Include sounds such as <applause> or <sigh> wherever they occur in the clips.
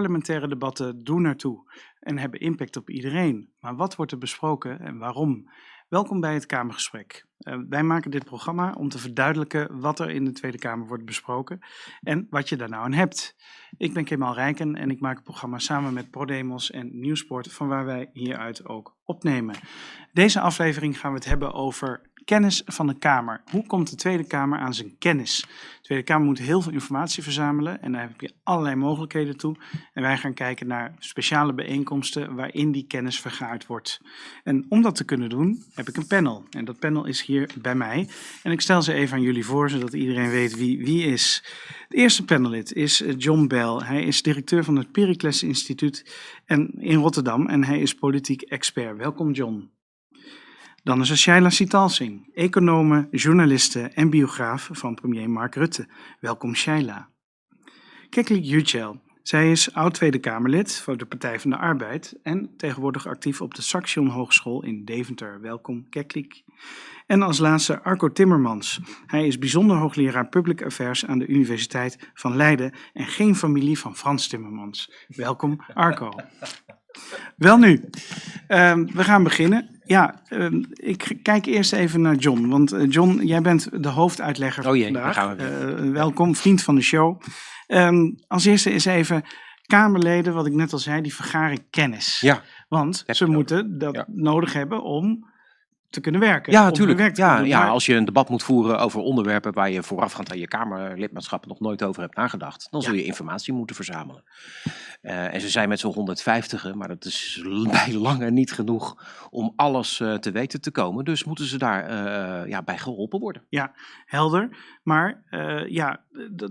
Parlementaire debatten doen ertoe en hebben impact op iedereen. Maar wat wordt er besproken en waarom? Welkom bij het Kamergesprek. Uh, wij maken dit programma om te verduidelijken wat er in de Tweede Kamer wordt besproken en wat je daar nou aan hebt. Ik ben Kemal Rijken en ik maak het programma samen met ProDemos en Nieuwsport, van waar wij hieruit ook opnemen. Deze aflevering gaan we het hebben over kennis van de Kamer. Hoe komt de Tweede Kamer aan zijn kennis? De Tweede Kamer moet heel veel informatie verzamelen en daar heb je allerlei mogelijkheden toe. En wij gaan kijken naar speciale bijeenkomsten waarin die kennis vergaard wordt. En om dat te kunnen doen, heb ik een panel. En dat panel is hier bij mij. En ik stel ze even aan jullie voor, zodat iedereen weet wie wie is. De eerste panelid is eh, John Bell. Hij is directeur van het Pericles Instituut in Rotterdam en hij is politiek expert. Welkom John. Dan is er Shaila Sitalsing, econome, journaliste en biograaf van premier Mark Rutte. Welkom Shaila. Keklik Yücel. Zij is oud Tweede Kamerlid voor de Partij van de Arbeid en tegenwoordig actief op de Saxion Hogeschool in Deventer. Welkom Keklik. En als laatste Arco Timmermans. Hij is bijzonder hoogleraar Public Affairs aan de Universiteit van Leiden en geen familie van Frans Timmermans. Welkom Arco. <laughs> Wel nu, ehm, we gaan beginnen. Ja, ehm, ik kijk eerst even naar John. Want uh, John, jij bent de hoofduitlegger oh jee, vandaag. Gaan we uh, welkom, vriend van de show. Um, als eerste is even Kamerleden, wat ik net al zei, die vergaren kennis. Ja. Want ze moeten dat ja. nodig hebben om te kunnen werken. Ja, natuurlijk. Ja, ja, als je een debat moet voeren over onderwerpen waar je voorafgaand aan je Kamerlidmaatschap nog nooit over hebt nagedacht, dan zul je informatie moeten verzamelen. Uh, en ze zijn met zo'n 150, maar dat is <laughs> bij lange niet genoeg om alles uh, te weten te komen. Dus moeten ze daar uh, ja, bij geholpen worden. Ja, helder. Maar ja,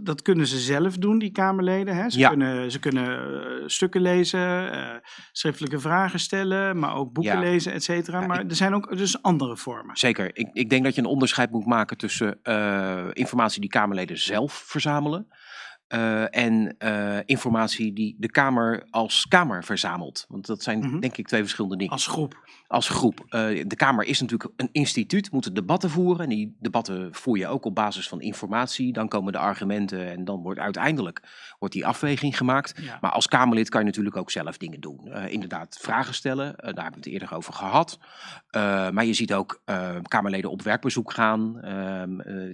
dat kunnen ze zelf doen, die Kamerleden. Hè? Ze, ja. kunnen, ze kunnen stukken lezen, schriftelijke vragen stellen, maar ook boeken lezen, et cetera. Maar er zijn ook dus andere vormen. Zeker. Ik, ik denk dat je een onderscheid moet maken tussen informatie die Kamerleden zelf verzamelen. Uh, en uh, informatie die de Kamer als Kamer verzamelt. Want dat zijn mm -hmm. denk ik twee verschillende dingen. Als groep. Als groep. Uh, de Kamer is natuurlijk een instituut, moet debatten voeren. En die debatten voer je ook op basis van informatie. Dan komen de argumenten en dan wordt uiteindelijk wordt die afweging gemaakt. Ja. Maar als Kamerlid kan je natuurlijk ook zelf dingen doen. inderdaad, vragen stellen. daar hebben we het eerder over gehad. maar je ziet ook Kamerleden op werkbezoek gaan.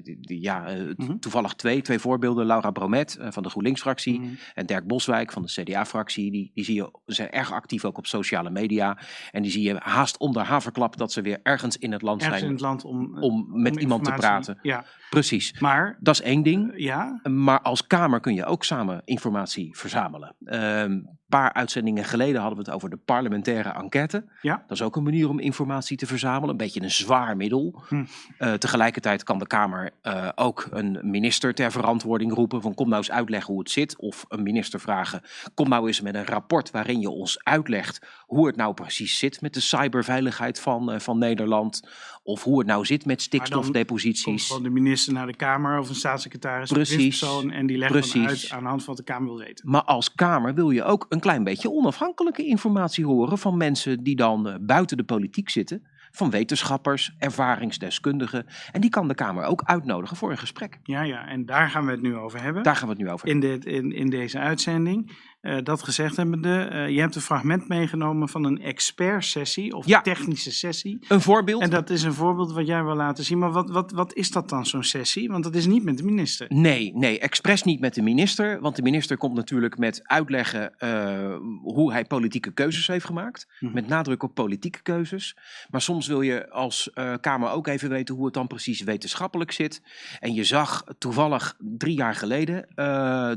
Die, ja, mm -hmm. Toevallig twee, twee voorbeelden. Laura Bromet van de GroenLinks-fractie mm. en Dirk Boswijk van de CDA-fractie. Die, die zie je, zijn erg actief ook op sociale media. En die zie je haast onder haverklap dat ze weer ergens in het land ergens zijn. in het land om, om met om iemand te praten. Ja. Precies. Maar, dat is één ding. Uh, ja. Maar als Kamer kun je ook samen informatie verzamelen. Uh, paar uitzendingen geleden hadden we het over de parlementaire enquête. Ja. Dat is ook een manier om informatie te verzamelen. Een beetje een zwaar middel. Hm. Uh, tegelijkertijd kan de Kamer uh, ook een minister ter verantwoording roepen. Van kom nou eens uitleggen hoe het zit. Of een minister vragen. Kom nou eens met een rapport waarin je ons uitlegt hoe het nou precies zit met de cyberveiligheid van, uh, van Nederland. Of hoe het nou zit met stikstofdeposities. Komt de minister naar de Kamer of een staatssecretaris. Precies. Of en die legt Precies. dan uit aan de hand van wat de Kamer wil weten. Maar als Kamer wil je ook een klein beetje onafhankelijke informatie horen van mensen die dan uh, buiten de politiek zitten. Van wetenschappers, ervaringsdeskundigen. En die kan de Kamer ook uitnodigen voor een gesprek. Ja, ja, en daar gaan we het nu over hebben. Daar gaan we het nu over in, dit, in, in deze uitzending. Uh, dat gezegd hebbende, uh, je hebt een fragment meegenomen van een expertsessie of ja. technische sessie. Een voorbeeld. En dat is een voorbeeld wat jij wil laten zien. Maar wat, wat, wat is dat dan, zo'n sessie? Want dat is niet met de minister. Nee, nee, expres niet met de minister. Want de minister komt natuurlijk met uitleggen uh, hoe hij politieke keuzes heeft gemaakt. Mhm. Met nadruk op politieke keuzes. Maar soms wil je als Kamer ook even weten hoe het dan precies wetenschappelijk zit. En je zag toevallig drie jaar geleden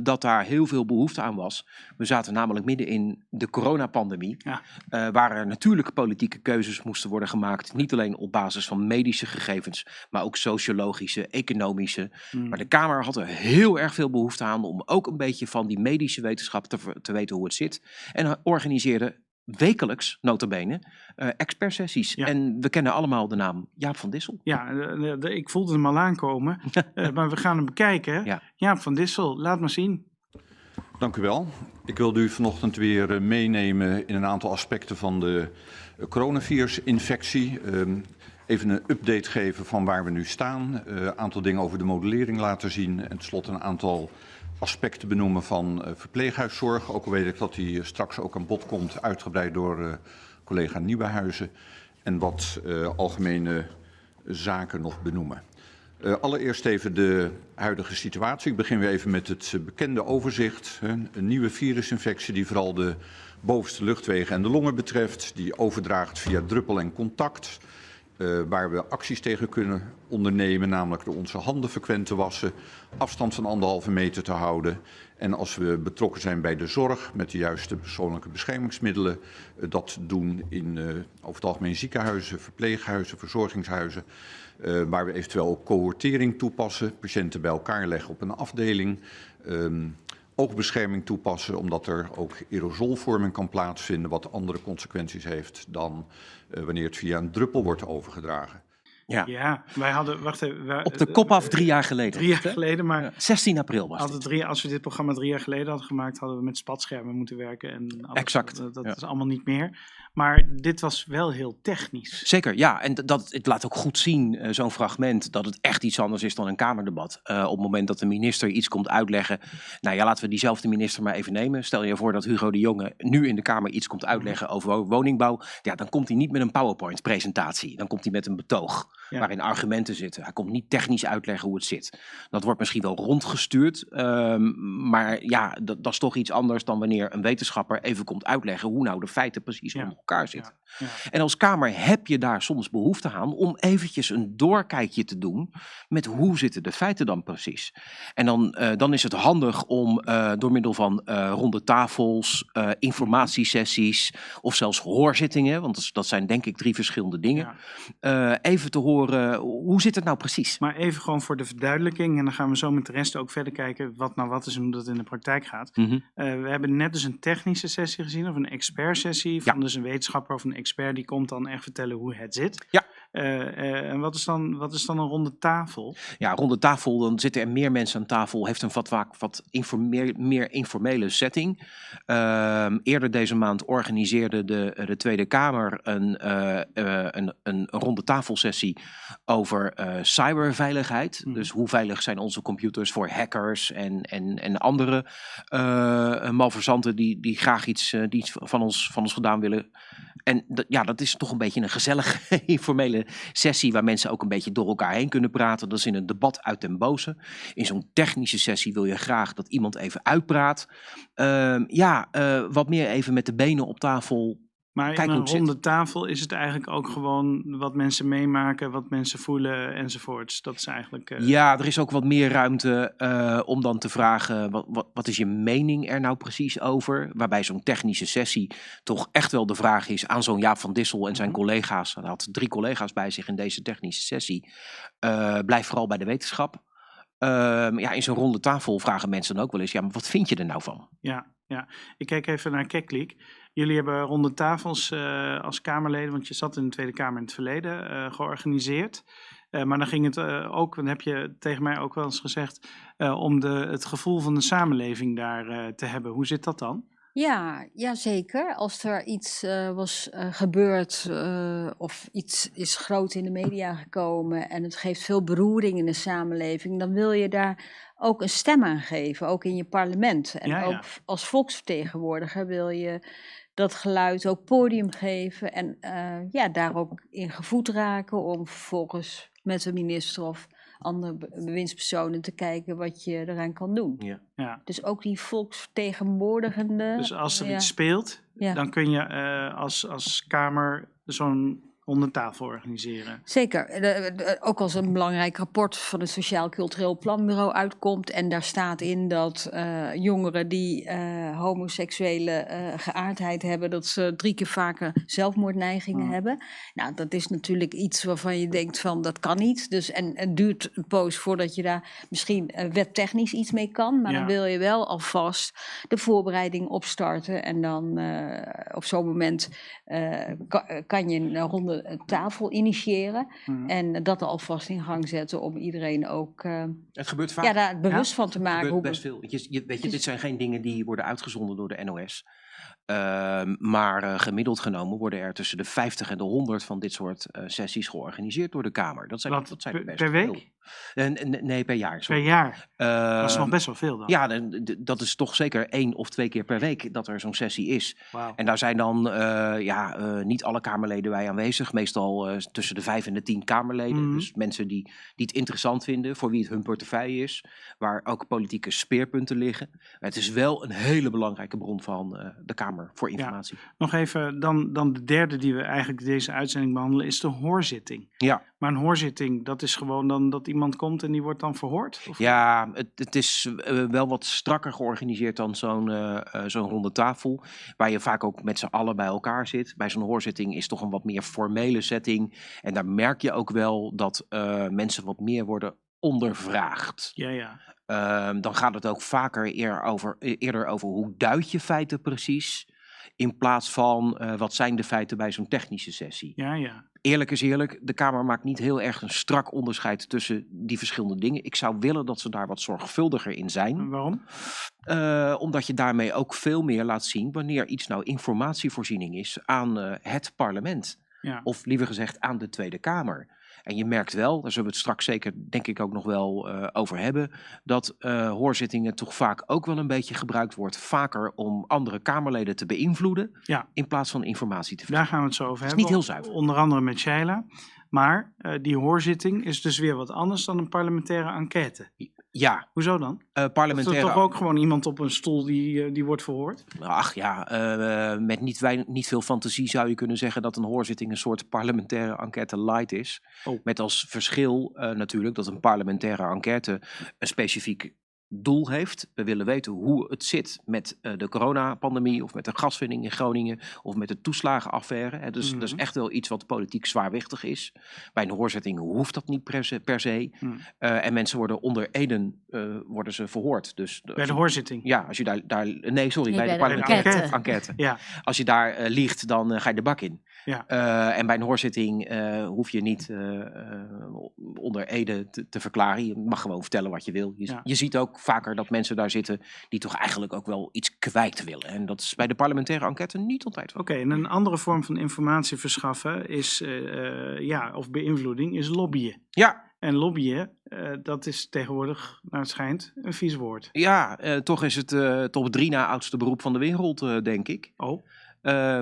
dat daar heel veel behoefte aan was. We zaten namelijk midden in de coronapandemie, ja. uh, waar er natuurlijk politieke keuzes moesten worden gemaakt. Niet alleen op basis van medische gegevens, maar ook sociologische, economische. Mm. Maar de Kamer had er heel erg veel behoefte aan om ook een beetje van die medische wetenschap te, te weten hoe het zit. En organiseerde wekelijks, notabene, uh, expertsessies. Ja. En we kennen allemaal de naam Jaap van Dissel. Ja, de, de, ik voelde hem al aankomen, uh, <laughs> maar we gaan hem bekijken. Ja. Jaap van Dissel, laat maar zien. Dank u wel. Ik wilde u vanochtend weer meenemen in een aantal aspecten van de coronavirusinfectie. Um, even een update geven van waar we nu staan. Een aantal dingen over de modellering laten zien. En tenslotte een aantal aspecten benoemen van verpleeghuiszorg. Ook al weet ik dat die straks ook aan bod komt, uitgebreid door collega Nieuwenhuizen. En wat algemene zaken nog benoemen. Uh, allereerst even de huidige situatie. Ik begin weer even met het bekende overzicht. Een nieuwe virusinfectie die vooral de bovenste luchtwegen en de longen betreft. Die overdraagt via druppel en contact. Uh, waar we acties tegen kunnen ondernemen, namelijk door onze handen frequent te wassen, afstand van anderhalve meter te houden. En als we betrokken zijn bij de zorg met de juiste persoonlijke beschermingsmiddelen, uh, dat doen in uh, over het algemeen ziekenhuizen, verpleeghuizen, verzorgingshuizen. Waar we eventueel ook cohortering toepassen, patiënten bij elkaar leggen op een afdeling. Um, oogbescherming toepassen, omdat er ook aerosolvorming kan plaatsvinden, wat andere consequenties heeft dan uh, wanneer het via een druppel wordt overgedragen. Ja. ja, wij hadden, wacht even. Wij, Op de kop af drie jaar geleden. Drie jaar geleden, maar... Ja, 16 april was het. Drie, als we dit programma drie jaar geleden hadden gemaakt, hadden we met spatschermen moeten werken. En alles, exact. Dat, dat ja. is allemaal niet meer. Maar dit was wel heel technisch. Zeker, ja. En dat, het laat ook goed zien, uh, zo'n fragment, dat het echt iets anders is dan een Kamerdebat. Uh, op het moment dat de minister iets komt uitleggen. Nou ja, laten we diezelfde minister maar even nemen. Stel je voor dat Hugo de Jonge nu in de Kamer iets komt uitleggen over woningbouw. Ja, dan komt hij niet met een PowerPoint-presentatie. Dan komt hij met een betoog. Ja. Waarin argumenten zitten. Hij komt niet technisch uitleggen hoe het zit. Dat wordt misschien wel rondgestuurd. Um, maar ja, dat, dat, is toch iets anders dan wanneer een wetenschapper even komt uitleggen hoe nou de feiten precies ja. Elkaar zitten. Ja. En als Kamer heb je daar soms behoefte aan om eventjes een doorkijkje te doen met hoe zitten de feiten dan precies. En dan, uh, dan is het handig om uh, door middel van uh, ronde tafels, informatiesessies of zelfs hoorzittingen, want dat, zijn denk ik drie verschillende dingen, even te horen hoe zit het nou precies. Maar even gewoon voor de verduidelijking en dan gaan we zo met de rest ook verder kijken wat nou wat is en hoe dat in de praktijk gaat. Mm -hmm. we hebben net dus een technische sessie gezien of een expertsessie van dus een wetenschapper of een expert die komt dan echt vertellen hoe het zit. Ja. Uh, uh, en wat is, dan, wat is dan een ronde tafel? Ja, ronde tafel, dan zitten er meer mensen aan tafel, heeft een wat vaak wat meer informele setting. Uh, eerder deze maand organiseerde de, de Tweede Kamer een, uh, een, een ronde tafelsessie over cyberveiligheid. Mm. Dus hoe veilig zijn onze computers voor hackers en, en, en andere malverzanten die, die graag iets, die iets van, ons, van ons gedaan willen. En ja, dat is toch een beetje een gezellige, <laughs> informele sessie waar mensen ook een beetje door elkaar heen kunnen praten. Dat is in een debat uit den boze. In zo'n technische sessie wil je graag dat iemand even uitpraat. Uh, ja, uh, wat meer even met de benen op tafel. Maar Kijk in een ronde zit. tafel is het eigenlijk ook gewoon wat mensen meemaken, wat mensen voelen enzovoorts. Dat is eigenlijk... Uh... Ja, er is ook wat meer ruimte uh, om dan te vragen, wat, wat, wat, is je mening er nou precies over? Waarbij zo'n technische sessie toch echt wel de vraag is aan zo'n Jaap van Dissel en zijn Mhm. collega's. Hij had drie collega's bij zich in deze technische sessie. Uh, blijf vooral bij de wetenschap. Uh, ja, in zo'n ronde tafel vragen mensen dan ook wel eens, ja, maar wat vind je er nou van? Ja, ja. Ik kijk even naar Keklik. Jullie hebben ronde tafels uh, als Kamerleden, want je zat in de Tweede Kamer in het verleden, uh, georganiseerd. Uh, maar dan ging het ook, dan heb je tegen mij ook wel eens gezegd, om de, het gevoel van de samenleving daar te hebben. Hoe zit dat dan? Ja, ja, zeker. Als er iets was gebeurd of iets is groot in de media gekomen en het geeft veel beroering in de samenleving, dan wil je daar ook een stem aan geven, ook in je parlement. En Ja, ja. ook als volksvertegenwoordiger wil je dat geluid ook podium geven en eh, ja, daar ook in gevoed raken om vervolgens met de minister of andere be- bewindspersonen te kijken wat je eraan kan doen. Ja. Ja. Dus ook die volksvertegenwoordigende. Dus als er ja. iets speelt, Ja. dan kun je eh, als, als Kamer zo'n ronde tafel organiseren. Zeker. Eh, de- ook als een belangrijk rapport van het Sociaal Cultureel Planbureau uitkomt. En daar staat in dat eh, jongeren die eh, homoseksuele geaardheid hebben, dat ze drie keer vaker zelfmoordneigingen Mm. hebben. Nou, dat is natuurlijk iets waarvan je denkt van dat kan niet. Dus, en het duurt een poos voordat je daar misschien webtechnisch iets mee kan. Maar Ja. dan wil je wel alvast de voorbereiding opstarten. En dan op zo'n moment eh, ka- kan je een ronde tafel initiëren. Mhm. En dat alvast in gang zetten om iedereen ook eh, Het gebeurt vaak. ja, daar bewust van te maken. gebeurt Hoe best veel. Je, je, weet je, is- dit zijn geen dingen die worden uitgezonden door de NOS. Ehm, maar uh, gemiddeld genomen worden er tussen de 50 en de 100 van dit soort uh, sessies georganiseerd door de Kamer. Dat zijn, Wat, dat zijn per, best per veel. week? Uh, nee, per jaar. Per jaar? dat is nog Ehm, best wel veel dan. Ja, dat is toch zeker één of twee keer per week dat er zo'n sessie is. Wow. En daar zijn dan ja, niet alle Kamerleden bij aanwezig. Meestal tussen de vijf en de tien Kamerleden. Mhm. Dus mensen die, die het interessant vinden, voor wie het hun portefeuille is. Waar ook politieke speerpunten liggen. Maar het is wel een hele belangrijke bron van de Kamer voor informatie. Nog even, dan, dan de derde die we eigenlijk deze uitzending behandelen, is de hoorzitting. Ja. Maar een hoorzitting, dat is gewoon dan dat iemand komt en die wordt dan verhoord? Of? Ja, het, het is uh, wel wat strakker georganiseerd dan zo'n uh, zo'n ronde tafel. Waar je vaak ook met z'n allen bij elkaar zit. Bij zo'n hoorzitting is toch een wat meer formele setting. En daar merk je ook wel dat uh, mensen wat meer worden ondervraagd. Ja, ja. Uh, dan gaat het ook vaker eer over, eerder over hoe duid je feiten precies. In plaats van uh, wat zijn de feiten bij zo'n technische sessie. Ja, ja. Eerlijk is eerlijk, de Kamer maakt niet heel erg een strak onderscheid tussen die verschillende dingen. Ik zou willen dat ze daar wat zorgvuldiger in zijn. En waarom? Uh, omdat je daarmee ook veel meer laat zien wanneer iets nou informatievoorziening is aan uh, het parlement. Ja. Of liever gezegd aan de Tweede Kamer. En je merkt wel, daar zullen we het straks zeker denk ik ook nog wel uh, over hebben, dat uh, hoorzittingen toch vaak ook wel een beetje gebruikt wordt, vaker om andere Kamerleden te beïnvloeden, ja. in plaats van informatie te Daar gaan we het zo over is hebben. niet heel zuiver. Onder andere met Shaila. Maar uh, die hoorzitting is dus weer wat anders dan een parlementaire enquête. Ja. Hoezo dan? Uh, parlementaire... Is er toch ook gewoon iemand op een stoel die, uh, die wordt verhoord? Ach ja, uh, met niet, weinig, niet veel fantasie zou je kunnen zeggen dat een hoorzitting een soort parlementaire enquête light is. Oh. Met als verschil natuurlijk dat een parlementaire enquête een specifiek doel heeft. We willen weten hoe het zit met uh, de coronapandemie of met de gaswinning in Groningen of met de toeslagenaffaire. Hè. Dus Mhm. dat is echt wel iets wat politiek zwaarwichtig is. Bij een hoorzitting hoeft dat niet per se. Per se. Mhm. Uh, en mensen worden onder eden uh, worden ze verhoord. Dus Bij de hoorzitting? Ja, als je daar... daar nee, sorry, Nee, bij, bij de de parlementaire enquête. enquête. Ja. Als je daar eh, liegt, dan eh, ga je de bak in. Ja. Eh, en bij een hoorzitting eh, hoef je niet eh, onder ede te, te verklaren. Je mag gewoon vertellen wat je wil. Je, Ja. je ziet ook vaker dat mensen daar zitten die toch eigenlijk ook wel iets kwijt willen. En dat is bij de parlementaire enquête niet altijd. Oké, en een andere vorm van informatie verschaffen is, ja, of beïnvloeding, is lobbyen. Ja, En lobbyen, dat is tegenwoordig, naar het schijnt, een vies woord. ja toch is het top drie na oudste beroep van de wereld, denk ik. Oh,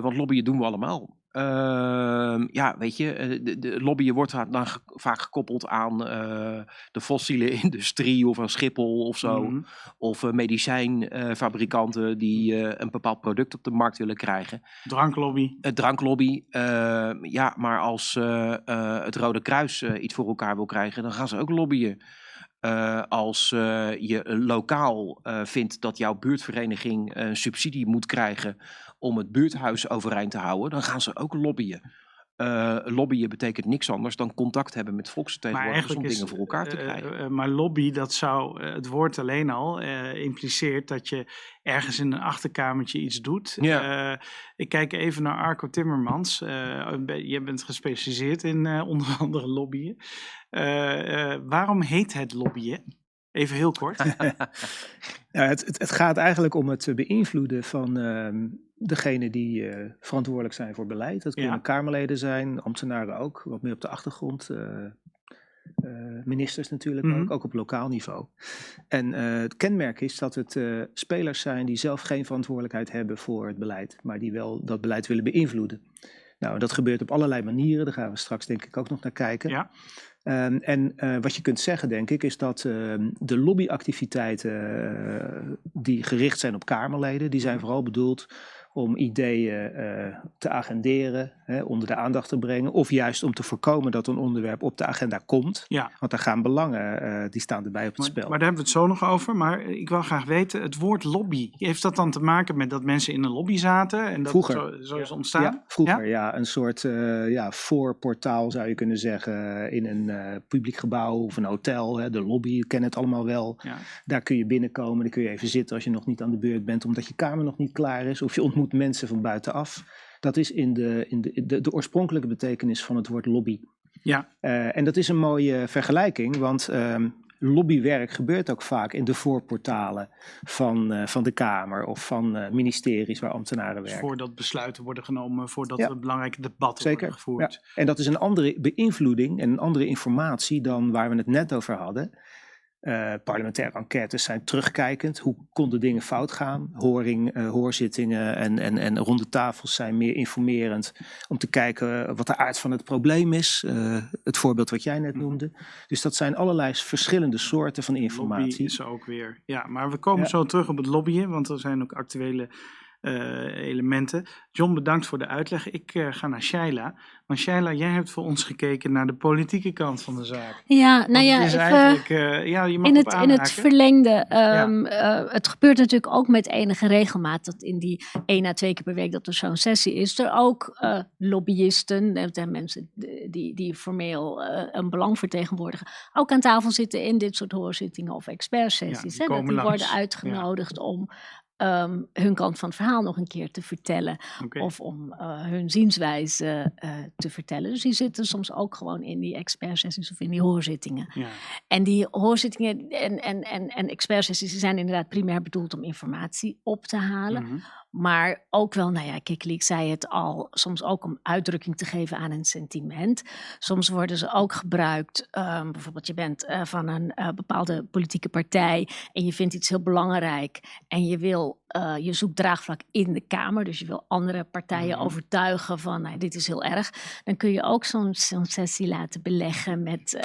want lobbyen doen we allemaal. Ehm, ja, weet je, eh, de, de lobbyen wordt dan ge- vaak gekoppeld aan eh, de fossiele <laughs> industrie of aan Schiphol of zo. mhm. Of eh, medicijnfabrikanten die eh, een bepaald product op de markt willen krijgen. dranklobby. Het dranklobby, eh, ja, maar als het Rode Kruis iets voor elkaar wil krijgen, dan gaan ze ook lobbyen. Eh, als eh, je lokaal eh, vindt dat jouw buurtvereniging een subsidie moet krijgen om het buurthuis overeind te houden, dan gaan ze ook lobbyen. Eh, lobbyen betekent niks anders dan contact hebben met volksvertegenwoordigers om dingen voor elkaar te eh, krijgen. eh, maar lobby, dat zou, het woord alleen al impliceert dat je ergens in een achterkamertje iets doet. Ja. Ik kijk even naar Arco Timmermans. Je bent gespecialiseerd in onder <laughs> andere lobbyen. Waarom heet het lobbyen? Even heel kort. <laughs> Ja, het, het, het gaat eigenlijk om het beïnvloeden van ehm degenen die eh, verantwoordelijk zijn voor beleid. Dat kunnen Ja. Kamerleden zijn, ambtenaren ook, wat meer op de achtergrond. eh, eh, ministers natuurlijk Mhm. ook, ook op lokaal niveau. En eh, het kenmerk is dat het eh, spelers zijn die zelf geen verantwoordelijkheid hebben voor het beleid, maar die wel dat beleid willen beïnvloeden. Nou, dat gebeurt op allerlei manieren, daar gaan we straks denk ik ook nog naar kijken. Ja. Ehm, en eh, wat je kunt zeggen, denk ik, is dat ehm, de lobbyactiviteiten eh, die gericht zijn op Kamerleden, die zijn vooral bedoeld om ideeën eh, te agenderen, hè, onder de aandacht te brengen, of juist om te voorkomen dat een onderwerp op de agenda komt. Ja. Want daar gaan belangen, eh, die staan erbij op het Maar, spel. maar daar hebben we het zo nog over. Maar ik wil graag weten, het woord lobby, heeft dat dan te maken met dat mensen in een lobby zaten? En dat Vroeger. Zo, zo is ontstaan? Ja, vroeger, ja. Een soort eh, ja, voorportaal zou je kunnen zeggen in een eh, publiek gebouw of een hotel. Hè, de lobby, kennen het allemaal wel. Ja. Daar kun je binnenkomen, dan kun je even zitten als je nog niet aan de beurt bent, omdat je kamer nog niet klaar is. Of je ontmoet mensen van buitenaf. Dat is in de, in de, de, de oorspronkelijke betekenis van het woord lobby. Ja. Eh, en dat is een mooie vergelijking, want ehm, lobbywerk gebeurt ook vaak in de voorportalen van, uh, van de Kamer of van uh, ministeries waar ambtenaren dus werken. Voordat besluiten worden genomen, voordat ja. er belangrijke debatten Zeker. worden gevoerd. Ja. En dat is een andere beïnvloeding en een andere informatie dan waar we het net over hadden. Uh, parlementaire enquêtes zijn terugkijkend. Hoe konden dingen fout gaan? Horing, uh, hoorzittingen en, en, en ronde tafels zijn meer informerend om te kijken wat de aard van het probleem is. Uh, het voorbeeld wat jij net Mhm. noemde. Dus dat zijn allerlei verschillende soorten van Lobby informatie. is ook weer. Ja, maar we komen Ja. zo terug op het lobbyen, want er zijn ook actuele eh, elementen. John, bedankt voor de uitleg. Ik eh, ga naar Shaila. Maar Shaila, jij hebt voor ons gekeken naar de politieke kant van de zaak. Ja, nou ja, eh, ja, je mag in het, in het aanhaken. verlengde. ehm, eh, het gebeurt natuurlijk ook met enige regelmaat dat in die één à twee keer per week dat er zo'n sessie is, er ook eh, lobbyisten, eh, mensen die, die formeel eh, een belang vertegenwoordigen, ook aan tafel zitten in dit soort hoorzittingen of expertsessies. die hè, dat die worden uitgenodigd om ehm, hun kant van het verhaal nog een keer te vertellen. Of om eh, hun zienswijze eh, te vertellen. Dus die zitten soms ook gewoon in die expertsessies of in die hoorzittingen. Ja. En die hoorzittingen en, en, en, en expertsessies zijn inderdaad primair bedoeld om informatie op te halen. Mhm. Maar ook wel, nou ja, Kiklik zei het al, soms ook om uitdrukking te geven aan een sentiment. Soms worden ze ook gebruikt, ehm, bijvoorbeeld je bent eh, van een eh, bepaalde politieke partij en je vindt iets heel belangrijk en je wil, eh, je zoekt draagvlak in de Kamer, dus je wil andere partijen Mhm. overtuigen van, nou, dit is heel erg. Dan kun je ook zo'n zo'n sessie laten beleggen met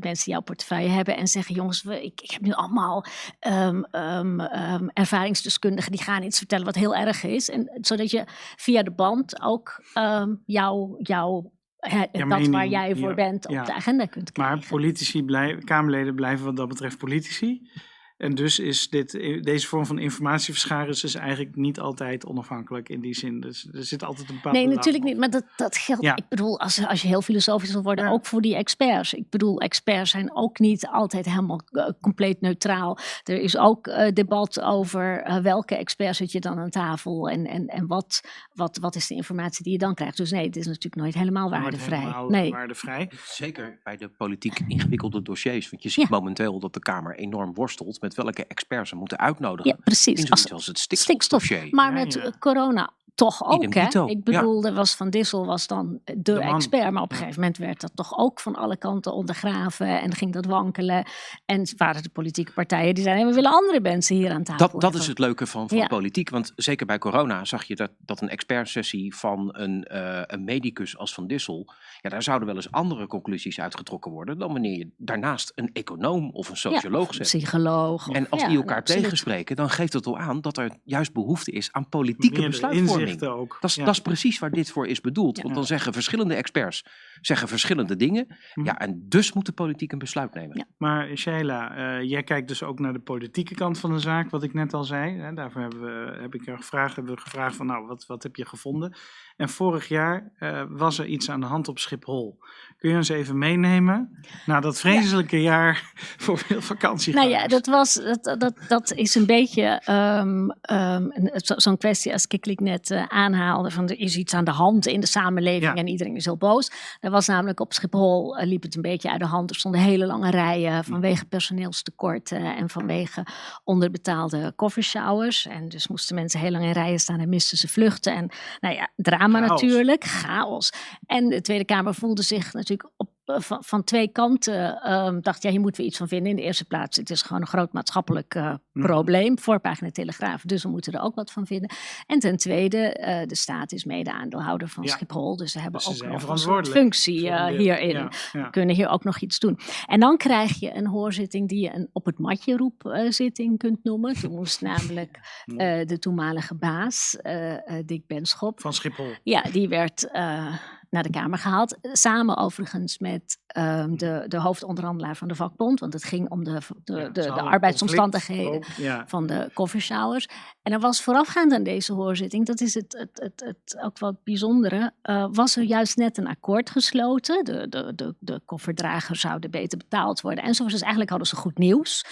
mensen die jouw portefeuille hebben en zeggen, jongens, we, ik, ik heb nu allemaal ehm, ehm, ervaringsdeskundigen die gaan iets vertellen wat heel erg is. En, zodat je via de band ook ehm, jouw, jouw, hè, dat waar jij voor bent op de agenda kunt krijgen. Maar politici blijven, Kamerleden blijven wat dat betreft politici. En dus is dit, deze vorm van informatieverscharen is dus eigenlijk niet altijd onafhankelijk in die zin. Dus er zit altijd een bepaald Nee, natuurlijk op. niet. Maar dat, dat geldt, Ja. ik bedoel, als, als je heel filosofisch wil worden, Ja. ook voor die experts. Ik bedoel, experts zijn ook niet altijd helemaal eh, compleet neutraal. Er is ook eh, debat over eh, welke experts zit je dan aan tafel en, en, en wat, wat, wat is de informatie die je dan krijgt. Dus nee, het is natuurlijk nooit helemaal waardevrij. helemaal Nee. waardevrij. Zeker bij de politiek ingewikkelde dossiers. Want je ziet Ja. momenteel dat de Kamer enorm worstelt met welke experts ze moeten uitnodigen. Ja, precies. In Als- zoiets als het stikstof. Maar Ja, met ja. eh, corona toch ook, hè? Ik ja. bedoel, er was Van Dissel was dan de, De expert, maar op een Ja. gegeven moment werd dat toch ook van alle kanten ondergraven en ging dat wankelen. En waren de politieke partijen die zeiden, we willen andere mensen hier aan tafel Dat, dat is het leuke van, van Ja. politiek. Want zeker bij corona zag je dat, dat een expertsessie van een, eh, een medicus als Van Dissel. Ja, daar zouden wel eens andere conclusies uitgetrokken worden. dan wanneer je daarnaast een econoom of een Ja, socioloog of zet. psycholoog. En als ja, die elkaar absoluut. tegenspreken, dan geeft het al aan dat er juist behoefte is aan politieke Meerdere besluitvorming. ook. Dat is, Ja. dat is precies waar dit voor is bedoeld. Ja. Want dan zeggen verschillende experts zeggen verschillende dingen. Mhm. Ja, en dus moet de politiek een besluit nemen. Ja. Maar Sheila, eh, jij kijkt dus ook naar de politieke kant van de zaak, wat ik net al zei. Hè, daarvoor hebben we, heb ik jou gevraagd, hebben we gevraagd van nou, wat, wat heb je gevonden? En vorig jaar eh, was er iets aan de hand op Schiphol. Kun je ons even meenemen naar dat vreselijke jaar <laughs> voor veel vakantie? Nou ja, dat, was, dat, dat, dat is een beetje ehm, ehm, zo'n kwestie als Kiklik net eh, aanhaalde. Van er is iets aan de hand in de samenleving Ja. en iedereen is heel boos. Er was namelijk op Schiphol, eh, liep het een beetje uit de hand. Er stonden hele lange rijen vanwege personeelstekorten en vanwege onderbetaalde covershowers. En dus moesten mensen heel lang in rijen staan en misten ze vluchten. En nou ja, drama Chaos. natuurlijk, chaos. En de Tweede Kamer voelde zich natuurlijk op, van, van twee kanten. ehm, dacht, ja, hier moeten we iets van vinden. In de eerste plaats, het is gewoon een groot maatschappelijk eh, Mhm. probleem. Voorpagina Telegraaf, dus we moeten er ook wat van vinden. En ten tweede, eh, de staat is mede-aandeelhouder van Ja. Schiphol. Dus ze hebben Dus ook nog een functie voor eh, hierin. Ja, ja. Kunnen hier ook nog iets doen. En dan krijg je een hoorzitting die je een op het matje roep eh, zitting kunt noemen. Toen <laughs> moest namelijk eh, de toenmalige baas, Dick Benschop, Van Schiphol. ja, die werd naar de Kamer gehaald. Samen overigens met ehm, de, de hoofdonderhandelaar van de vakbond. Want het ging om de, de, Ja, de, arbeidsomstandigheden conflict ook, Ja. van de coffeeshowers. En er was voorafgaand aan deze hoorzitting, dat is het, het, het, het ook het bijzondere, eh, was er juist net een akkoord gesloten. De, de, de, de kofferdragers zouden beter betaald worden. En zo was dus eigenlijk hadden ze goed nieuws.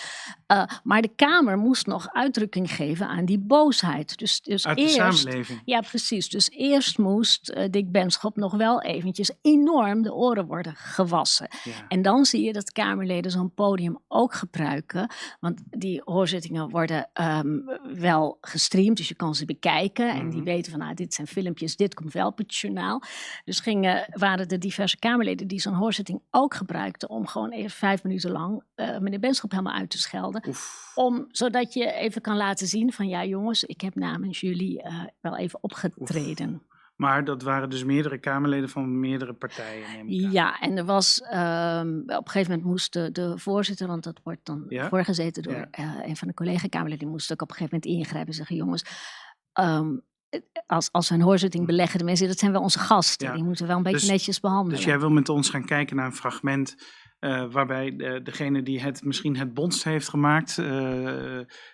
Eh, maar de Kamer moest nog uitdrukking geven aan die boosheid. Dus, dus Uit de eerst, samenleving. ja, precies. Dus eerst moest eh, Dick Benschop nog wel eventjes enorm de oren worden gewassen. Ja. En dan zie je dat Kamerleden zo'n podium ook gebruiken. Want die hoorzittingen worden ehm, wel gestreamd, dus je kan ze bekijken. En die Mhm. weten van, nou, dit zijn filmpjes, dit komt wel op het journaal. Dus gingen, waren er diverse Kamerleden die zo'n hoorzitting ook gebruikten... om gewoon even vijf minuten lang eh, meneer Benschop helemaal uit te schelden. Oef. Om, zodat je even kan laten zien van, ja jongens, ik heb namens jullie eh, wel even opgetreden. Maar dat waren dus meerdere Kamerleden van meerdere partijen. Neem ik aan. Ja, en er was ehm, op een gegeven moment moest de, de voorzitter, want dat wordt dan Ja? voorgezeten door Ja. eh, een van de collega-Kamerleden, die moest ook op een gegeven moment ingrijpen en zeggen: jongens, ehm, als, als we een hoorzitting beleggen, de mensen, dat zijn wel onze gasten. Ja. Die moeten we wel een beetje Dus- netjes behandelen. Dus jij wil met ons gaan kijken naar een fragment eh, waarbij de, degene die het misschien het bondst heeft gemaakt, eh,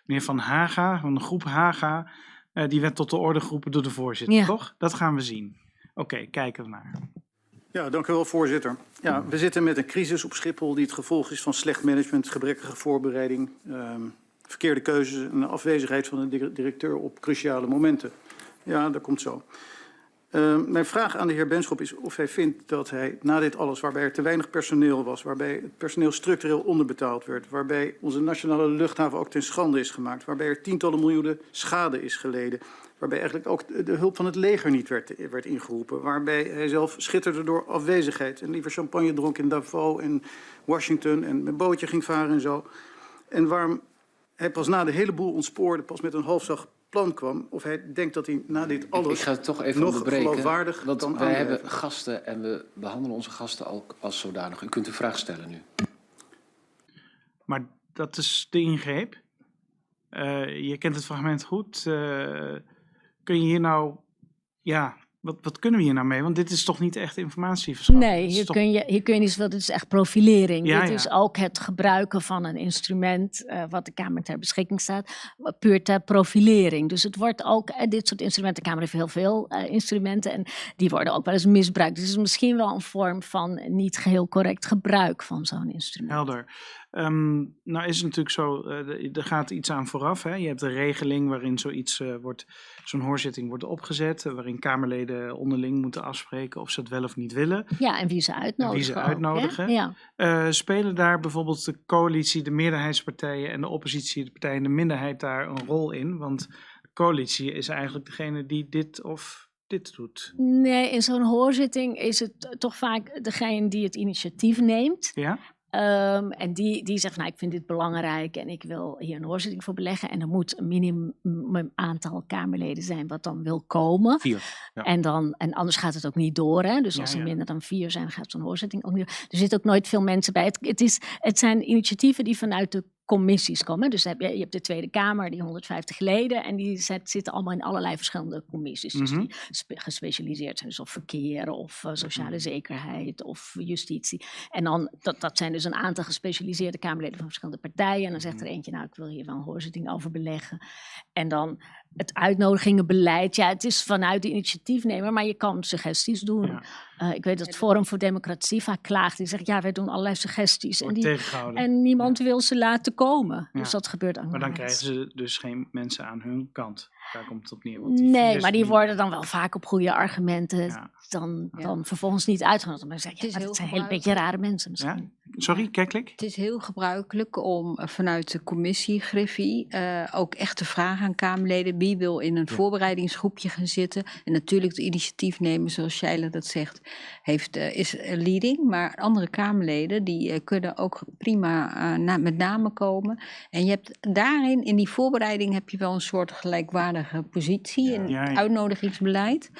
meneer Van Haga, van de groep Haga, eh, die werd tot de orde geroepen door de voorzitter, Ja. toch? Dat gaan we zien. Oké, kijken we naar. Ja, dank u wel, voorzitter. Ja, we zitten met een crisis op Schiphol die het gevolg is van slecht management, gebrekkige voorbereiding, ehm, verkeerde keuzes en de afwezigheid van de dir- directeur op cruciale momenten. Ja, dat komt zo. Ehm, mijn vraag aan de heer Benschop is of hij vindt dat hij na dit alles, waarbij er te weinig personeel was, waarbij het personeel structureel onderbetaald werd, waarbij onze nationale luchthaven ook ten schande is gemaakt, waarbij er tientallen miljoenen schade is geleden, waarbij eigenlijk ook de- hulp van het leger niet werd, werd ingeroepen, waarbij hij zelf schitterde door afwezigheid en liever champagne dronk in Davos en Washington en met bootje ging varen en zo. En waarom hij pas na de hele boel ontspoorde, pas met een halfzag plan kwam, of hij denkt dat hij na dit alles... ik ga het toch even nog onderbreken. geloofwaardig want kan wij hebben gasten en we behandelen onze gasten ook als zodanig. U kunt uw vraag stellen nu. Maar dat is de ingreep. Eh, je kent het fragment goed. Eh, kun je hier nou, ja, wat, wat kunnen we hier nou mee? Want dit is toch niet echt informatieverschaffer? Nee, hier toch- kun, je, hier kun je niet zoveel. Dit is echt profilering. Ja, dit ja. is ook het gebruiken van een instrument eh, wat de Kamer ter beschikking staat, puur ter profilering. Dus het wordt ook, eh, dit soort instrumenten, de Kamer heeft heel veel eh, instrumenten en die worden ook wel eens misbruikt. Dus het is misschien wel een vorm van niet geheel correct gebruik van zo'n instrument. Helder. Ehm, nou is het natuurlijk zo, eh, er gaat iets aan vooraf. Hè? Je hebt een regeling waarin zoiets eh, wordt, zo'n hoorzitting wordt opgezet, eh, waarin Kamerleden onderling moeten afspreken of ze het wel of niet willen. Ja, en wie ze uitnodigen. ze ook, hè? uitnodigen. Ja. Spelen daar bijvoorbeeld de coalitie, de meerderheidspartijen en de oppositie, de partijen de minderheid daar een rol in? Want de coalitie is eigenlijk degene die dit of dit doet. Nee, in zo'n hoorzitting is het toch vaak degene die het initiatief neemt. Ja? Ehm, en die, die zegt, nou, ik vind dit belangrijk en ik wil hier een hoorzitting voor beleggen. En er moet een minimum aantal Kamerleden zijn wat dan wil komen. Vier. Ja. En, dan, en anders gaat het ook niet door. Hè? Dus Ja, als er ja. minder dan vier zijn, gaat zo'n hoorzitting ook niet door. Er zitten ook nooit veel mensen bij. Het, het, is, het zijn initiatieven die vanuit de commissies komen. Dus heb je, je hebt de Tweede Kamer, die 150 leden. En die zet- zitten allemaal in allerlei verschillende commissies. Dus Mhm. die spe- gespecialiseerd zijn. Dus of verkeer, of eh, sociale Mhm. zekerheid, of justitie. En dan, dat, dat zijn dus een aantal gespecialiseerde Kamerleden van verschillende partijen. En dan zegt er Mhm. eentje, nou, ik wil hier wel een hoorzitting over beleggen. En dan het uitnodigingenbeleid. Ja, het is vanuit de initiatiefnemer, maar je kan suggesties doen. Ja. Eh, ik weet dat het Forum voor Democratie vaak klaagt. Die zegt, ja, wij doen allerlei suggesties. En, die, en niemand wil ze laten komen. Ja. Dus dat gebeurt ook maar dan krijgen ze dus geen mensen aan hun kant. Daar komt het op neer. want die Nee, maar die niet. worden dan wel vaak op goede argumenten Ja. dan, Ja. dan vervolgens niet uitgenodigd. Maar dan zeg je, Het is ja, maar heel dat zijn gebruikelijk. beetje rare mensen misschien. Sorry, kijk. Het is heel gebruikelijk om vanuit de commissie Griffie eh, ook echt te vragen aan Kamerleden wie wil in een voorbereidingsgroepje gaan zitten. En natuurlijk de initiatiefnemer, zoals Sheila dat zegt, heeft, eh, is eh, leading. Maar andere Kamerleden die eh, kunnen ook prima eh, na- met name komen. En je hebt daarin, in die voorbereiding, heb je wel een soort gelijkwaardige positie in Ja, het ja. uitnodigingsbeleid.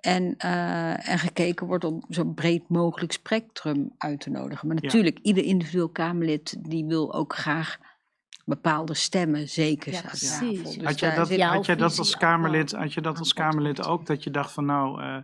En, eh, en gekeken wordt om zo breed mogelijk spectrum uit te nodigen. Maar Ja. natuurlijk, ieder individueel Kamerlid die wil ook graag bepaalde stemmen zeker Ja, precies. Dus Had jij dat, had jij dat als Kamerlid, had je dat als. Kamerlid ook? Dat je dacht van nou, eh,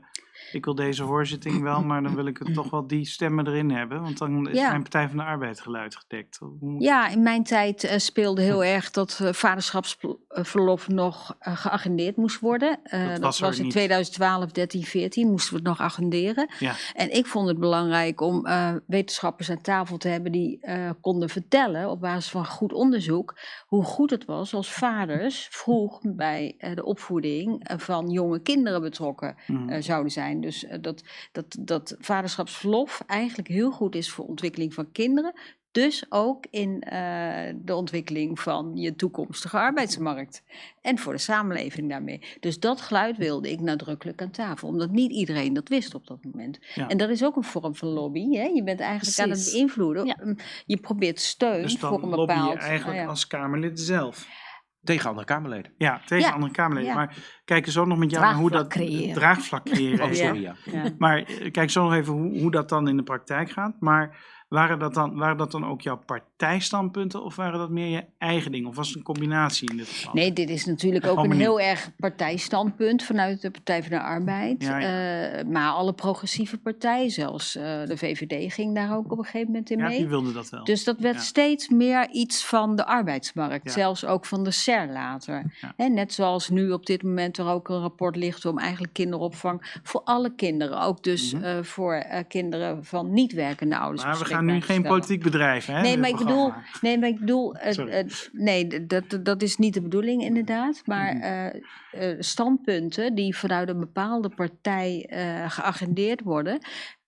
ik wil deze hoorzitting wel, maar dan wil ik het toch wel die stemmen erin hebben. Want dan is Ja. mijn Partij van de Arbeid geluid gedekt. Hoe Ja, in mijn tijd eh, speelde heel erg dat eh, vaderschapsverlof nog eh, geagendeerd moest worden. Dat dat was was, er in niet. 2012, 13, 14 moesten we het nog agenderen. Ja. En ik vond het belangrijk om wetenschappers aan tafel te hebben die konden vertellen op basis van goed onderzoek hoe goed het was als vaders vroeg bij de opvoeding van jonge kinderen betrokken eh, zouden zijn. Zijn. Dus dat, dat, dat vaderschapsverlof eigenlijk heel goed is voor ontwikkeling van kinderen. Dus ook in uh, de ontwikkeling van je toekomstige arbeidsmarkt. En voor de samenleving daarmee. Dus dat geluid wilde ik nadrukkelijk aan tafel. Omdat niet iedereen dat wist op dat moment. Ja. En dat is ook een vorm van lobby. Hè? Je bent eigenlijk Precies. aan het beïnvloeden. Ja. Je probeert steun dus voor een bepaald... lobby je eigenlijk nou ja. als Kamerlid zelf. Tegen andere Kamerleden. Ja, tegen ja. andere Kamerleden. Maar kijk zo nog met jou naar hoe dat creëren. draagvlak creëren. oh, sorry, ja. Maar kijk zo nog even hoe, hoe dat dan in de praktijk gaat. Maar waren dat, dan, waren dat dan ook jouw partijstandpunten of waren dat meer je eigen dingen? Of was het een combinatie in dit geval? Nee, dit is natuurlijk ook een heel erg partijstandpunt vanuit de Partij van de Arbeid. Ja, ja. Uh, maar alle progressieve partijen, zelfs uh, de VVD, ging daar ook op een gegeven moment in mee. Ja, die wilde dat wel. Dus dat werd steeds meer iets van de arbeidsmarkt. Zelfs ook van de SER later. En net zoals nu op dit moment er ook een rapport ligt om eigenlijk kinderopvang voor alle kinderen. Ook dus mm -hmm. uh, voor kinderen van niet werkende ouders. Gaan nu geen politiek bedrijf, hè? Nee, maar ik bedoel, nee, maar ik bedoel uh, nee, dat, dat is niet de bedoeling inderdaad. Maar uh, standpunten die vanuit een bepaalde partij geagendeerd worden,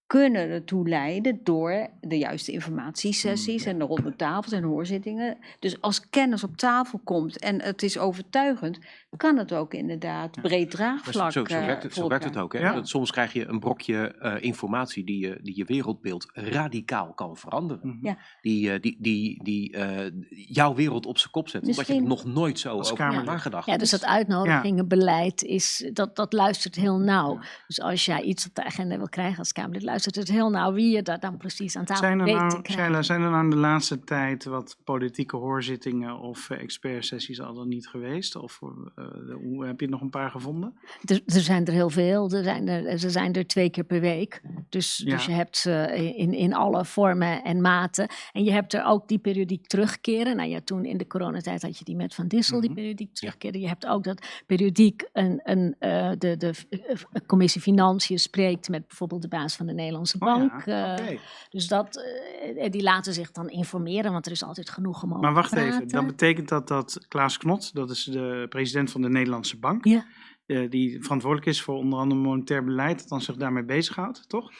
kunnen ertoe leiden door de juiste informatiesessies en de ronde tafels en hoorzittingen. Dus als kennis op tafel komt en het is overtuigend, kan het ook inderdaad breed draagvlak. Zo, zo, werkt het, zo werkt het ook. Hè? Ja. Soms krijg je een brokje uh, informatie die je, die je wereldbeeld radicaal kan veranderen. Mm -hmm. ja. Die, uh, die, die, die uh, jouw wereld op zijn kop zet. Misschien... Omdat je er nog nooit zo over ja. nagedacht Ja, dus dat uitnodigingenbeleid, is, dat, dat luistert heel nauw. Dus als jij iets op de agenda wil krijgen als Kamerlid, luistert het heel nauw wie je daar dan precies aan tafel zijn er weet nou, te krijgen. Shaila, zijn er nou in de laatste tijd wat politieke hoorzittingen of expertsessies al dan niet geweest? Of uh, hoe, heb je nog een paar gevonden? Er, er, zijn er heel veel. Er zijn er, er zijn er twee keer per week. Dus, ja. dus je hebt ze in, in alle vormen en maten. En je hebt er ook die periodiek terugkeren. Nou ja, toen in de coronatijd had je die met Van Dissel, mm -hmm. die periodiek terugkeren. Je hebt ook dat periodiek een, een, uh, de, de uh, commissie Financiën spreekt met bijvoorbeeld de baas van de Nederlandse Bank. Oh ja. okay. dus dat, die laten zich dan informeren, want er is altijd genoeg om Maar wacht praten. even, dan betekent dat dat Klaas Knot, dat is de president van de Nederlandse Bank, ja. Uh, die verantwoordelijk is voor onder andere monetair beleid, dat dan zich daarmee bezighoudt, toch?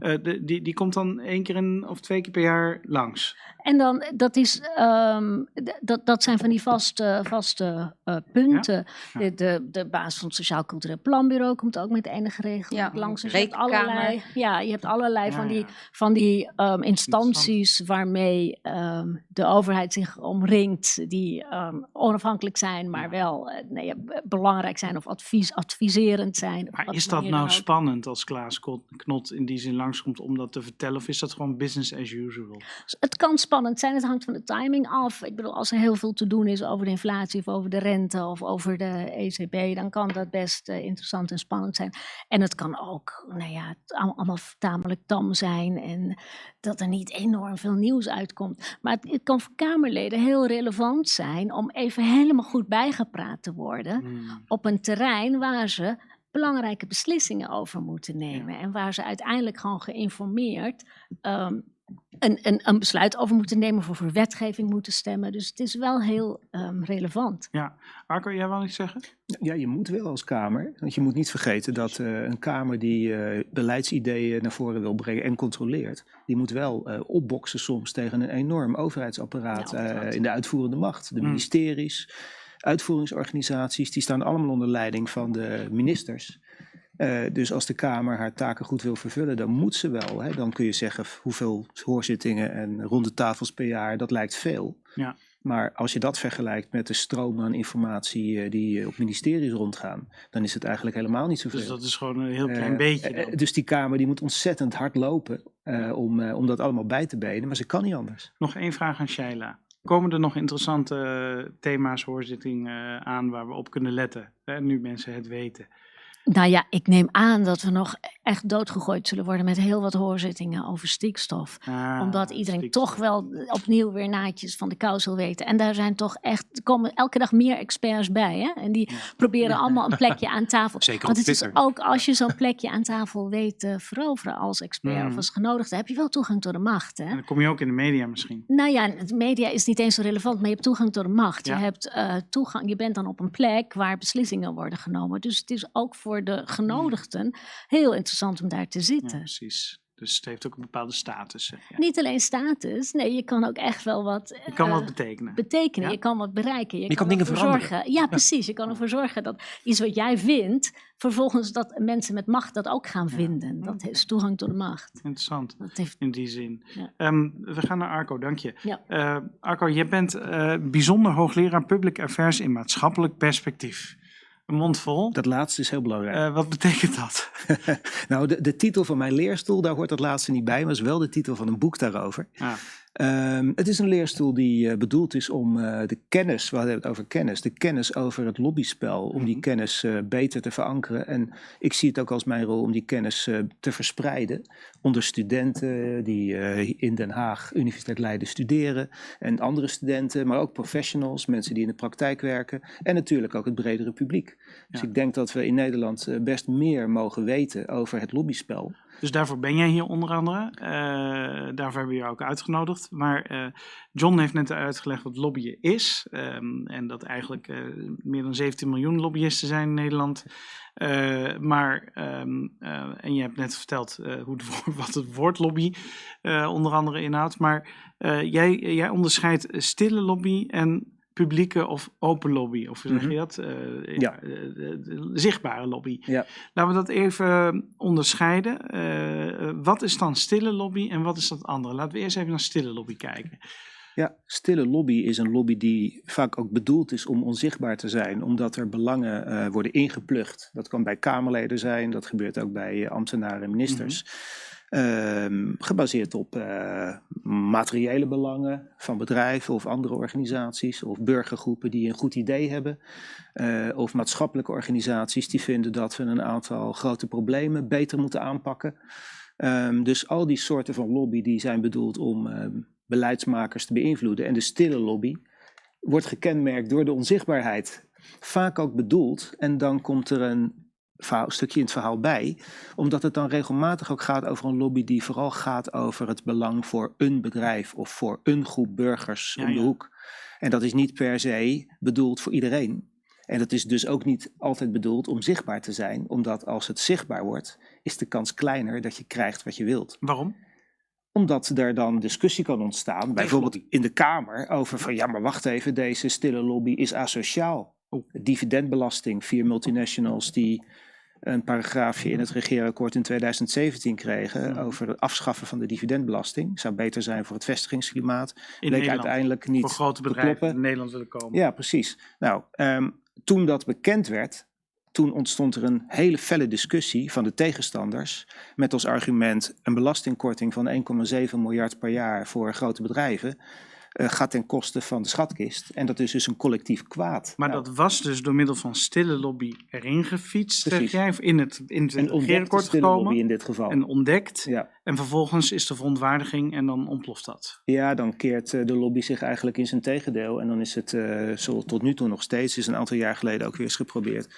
Uh, de, die, die komt dan één keer in, of twee keer per jaar langs. En dan, dat, is, um, dat, dat zijn van die vaste, vaste uh, punten. Ja? Ja. De, de, de baas van het Sociaal Cultureel Planbureau komt ook met enige regels langs. Dus je hebt allerlei, ja, je hebt allerlei van die, van die um, instanties waarmee um, de overheid zich omringt, die onafhankelijk zijn, maar wel nee, belangrijk zijn of advies, adviserend zijn. Maar is dat nou spannend als Klaas Knot in die zin langskomt om dat te vertellen? Of is dat gewoon business as usual? Het kan spannend zijn, het hangt van de timing af. Ik bedoel, als er heel veel te doen is over de inflatie of over de rente of over de ECB, dan kan dat best uh, interessant en spannend zijn. En het kan ook, nou ja, allemaal tamelijk tam zijn en dat er niet enorm veel nieuws uitkomt. Maar het, het kan voor Kamerleden heel relevant zijn om even helemaal goed bijgepraat te worden hmm. op een terrein waar ze belangrijke beslissingen over moeten nemen. En waar ze uiteindelijk gewoon geïnformeerd um, een, een, een, besluit over moeten nemen of over wetgeving moeten stemmen. Dus het is wel heel um, relevant. Ja, Arco, jij wil iets zeggen? Ja, je moet wel als Kamer. Want je moet niet vergeten dat uh, een Kamer die uh, beleidsideeën naar voren wil brengen en controleert, die moet wel uh, opboksen soms tegen een enorm overheidsapparaat ja, in de uitvoerende macht. De ministeries. Hmm uitvoeringsorganisaties, die staan allemaal onder leiding van de ministers. Uh, dus als de Kamer haar taken goed wil vervullen, dan moet ze wel. Hè? Dan kun je zeggen hoeveel hoorzittingen en ronde tafels per jaar, dat lijkt veel. Ja. Maar als je dat vergelijkt met de stroom aan informatie uh, die op ministeries rondgaan, dan is het eigenlijk helemaal niet zoveel. Dus dat is gewoon een heel klein uh, beetje. Dan. Dus die Kamer die moet ontzettend hard lopen om, om dat allemaal bij te benen, maar ze kan niet anders. Nog één vraag aan Shaila. Komen er nog interessante thema's, hoorzittingen aan waar we op kunnen letten? Hè, nu mensen het weten. Nou ja, ik neem aan dat we nog echt doodgegooid zullen worden met heel wat hoorzittingen over stikstof. Ah, Omdat iedereen stikstof. toch wel opnieuw weer naadjes van de kou wil weten. En daar zijn toch echt, er komen elke dag meer experts bij. Hè? En die ja. proberen <laughs> allemaal een plekje aan tafel. Zeker Want het is ook als je zo'n plekje aan tafel weet te veroveren als expert mm. of als genodigde, heb je wel toegang tot de macht. Hè? En dan kom je ook in de media misschien. Nou ja, de media is niet eens zo relevant, maar je hebt toegang tot de macht. Ja. Je, hebt, uh, toegang, je bent dan op een plek waar beslissingen worden genomen. Dus het is ook voor voor de genodigden heel interessant om daar te Ja, zitten. precies. Dus het heeft ook een bepaalde status. zeg je. Niet alleen status, nee, je kan ook echt wel wat Je kan eh, wat betekenen. betekenen. Ja. Je kan wat bereiken. Je, Je kan ervoor dingen veranderen. zorgen. Ja, precies. Je kan ervoor zorgen dat iets wat jij vindt, vervolgens dat mensen met macht dat ook gaan vinden. Dat is toegang tot de macht. Interessant. Dat heeft, In die zin. Ja. Ehm, we gaan naar Arco, dank je. Ja. Eh, Arco, jij bent eh, bijzonder hoogleraar Public Affairs in maatschappelijk perspectief. Mond vol. Dat laatste is heel belangrijk. Eh, wat betekent dat? <laughs> nou, de, de titel van mijn leerstoel, daar hoort dat laatste niet bij, maar is wel de titel van een boek daarover. Ja. Ehm, het is een leerstoel die eh, bedoeld is om eh, de kennis, we hadden het over kennis, de kennis over het lobbyspel, om die Mhm. kennis eh, beter te verankeren. En ik zie het ook als mijn rol om die kennis te verspreiden onder studenten die in Den Haag, Universiteit Leiden studeren en andere studenten, maar ook professionals, mensen die in de praktijk werken en natuurlijk ook het bredere publiek. Dus Ja. ik denk dat we in Nederland best meer mogen weten over het lobbyspel. Dus daarvoor ben jij hier onder andere. Eh, daarvoor hebben we jou ook uitgenodigd. Maar eh, John heeft net uitgelegd wat lobbyen is. ehm, en dat eigenlijk eh, meer dan 17 miljoen lobbyisten zijn in Nederland. Maar, ehm, eh, en je hebt net verteld eh, hoe <laughs> wat het woord lobby onder andere inhoudt. Maar jij, jij onderscheidt stille lobby en publieke of open lobby. Of hoe zeg je Mhm. dat? Eh, Ja. eh, de- de zichtbare lobby. Ja. Laten we dat even onderscheiden. Eh, eh, wat is dan stille lobby en wat is dat andere? Laten we eerst even naar stille lobby kijken. Ja, stille lobby is een lobby die vaak ook bedoeld is om onzichtbaar te zijn, omdat er belangen eh, worden ingeplucht. Dat kan bij Kamerleden zijn, dat gebeurt ook bij eh, ambtenaren en ministers. Ehm, gebaseerd op eh, materiële belangen van bedrijven of andere organisaties, of burgergroepen die een goed idee hebben, eh, of maatschappelijke organisaties die vinden dat we een aantal grote problemen beter moeten aanpakken. Ehm, dus al die soorten van lobby die zijn bedoeld om ehm, beleidsmakers te beïnvloeden. En de stille lobby wordt gekenmerkt door de onzichtbaarheid. Vaak ook bedoeld, en dan komt er een verhaal- stukje in het verhaal bij, omdat het dan regelmatig ook gaat over een lobby die vooral gaat over het belang voor een bedrijf of voor een groep burgers Ja, om de ja. hoek. En dat is niet per se bedoeld voor iedereen. En dat is dus ook niet altijd bedoeld om zichtbaar te zijn, omdat als het zichtbaar wordt, is de kans kleiner dat je krijgt wat je wilt Waarom? omdat er dan discussie kan ontstaan, bijvoorbeeld in de Kamer, over van ja, maar wacht even, deze stille lobby is asociaal. Oh. Dividendbelasting, vier multinationals die een paragraafje in het regeerakkoord in 2017 kregen Mhm. over het afschaffen van de dividendbelasting. Zou beter zijn voor het vestigingsklimaat. In Bleek uiteindelijk niet voor grote te bedrijven kloppen. in Nederland willen komen. Ja, precies. Nou, ehm, toen dat bekend werd, toen ontstond er een hele felle discussie van de tegenstanders met als argument een belastingkorting van 1,7 miljard per jaar voor grote bedrijven eh, gaat ten koste van de schatkist. En dat is dus een collectief kwaad. Maar Nou, dat was dus door middel van stille lobby erin gefietst, zeg jij, of in het, in het regeerakkoord stille lobby gekomen in dit geval. en ontdekt. ja. En vervolgens is de verontwaardiging en dan ontploft dat. ja, dan keert eh, de lobby zich eigenlijk in zijn tegendeel. En dan is het eh, zo tot nu toe nog steeds, is een aantal jaar geleden ook weer eens geprobeerd.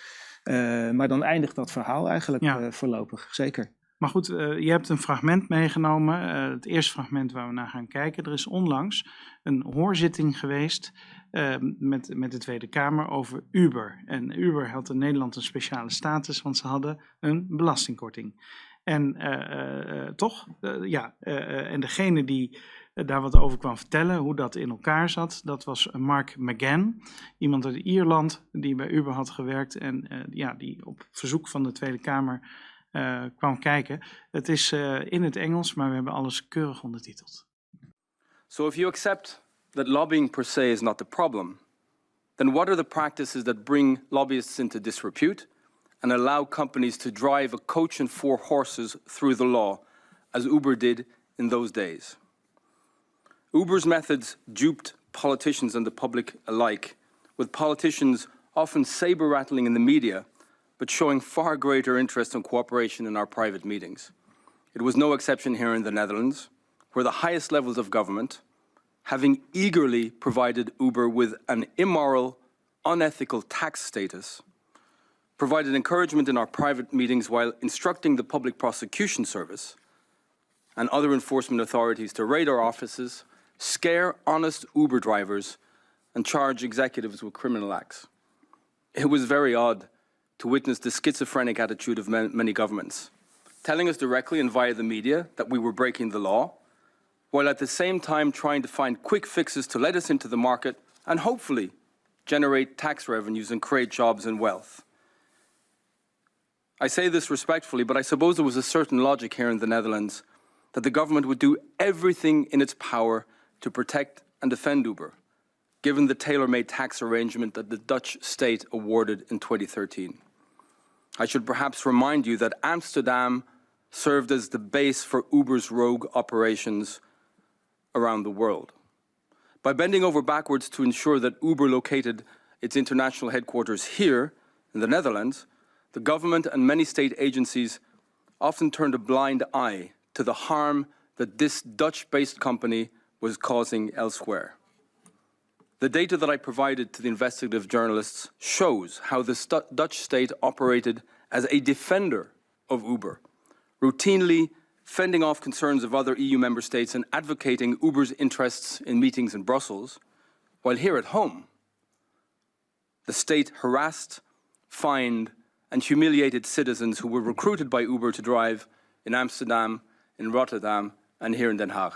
Maar dan eindigt dat verhaal eigenlijk Ja. voorlopig, zeker. Maar goed, eh, je hebt een fragment meegenomen. eh, het eerste fragment waar we naar gaan kijken. Er is onlangs een hoorzitting geweest eh, met, met de Tweede Kamer over Uber. En Uber had in Nederland een speciale status, want ze hadden een belastingkorting. En toch, ja, en degene die daar wat over kwam vertellen, hoe dat in elkaar zat, dat was Mark McGann. Iemand uit Ierland die bij Uber had gewerkt en ja, die op verzoek van de Tweede Kamer eh, kwam kijken. Het is eh, in het Engels, maar we hebben alles keurig ondertiteld. So if you accept that lobbying per se is not the problem, then what are the practices that bring lobbyists into disrepute and allow companies to drive a coach and four horses through the law, as Uber did in those days? Uber's methods duped politicians and the public alike, with politicians often saber rattling in the media, but showing far greater interest and cooperation in our private meetings. It was no exception here in the Netherlands, where the highest levels of government, having eagerly provided Uber with an immoral, unethical tax status, provided encouragement in our private meetings while instructing the Public Prosecution Service and other enforcement authorities to raid our offices, scare honest Uber drivers, and charge executives with criminal acts. It was very odd to witness the schizophrenic attitude of many governments, telling us directly and via the media that we were breaking the law, while at the same time trying to find quick fixes to let us into the market and hopefully generate tax revenues and create jobs and wealth. I say this respectfully, but I suppose there was a certain logic here in the Netherlands that the government would do everything in its power to protect and defend Uber, given the tailor-made tax arrangement that the Dutch state awarded in 2013. I should perhaps remind you that Amsterdam served as the base for Uber's rogue operations around the world. By bending over backwards to ensure that Uber located its international headquarters here in the Netherlands, the government and many state agencies often turned a blind eye to the harm that this Dutch-based company was causing elsewhere. The data that I provided to the investigative journalists shows how the Dutch state operated as a defender of Uber, routinely fending off concerns of other EU member states and advocating Uber's interests in meetings in Brussels, while here at home, the state harassed, fined, and humiliated citizens who were recruited by Uber to drive in Amsterdam, in Rotterdam, and here in Den Haag.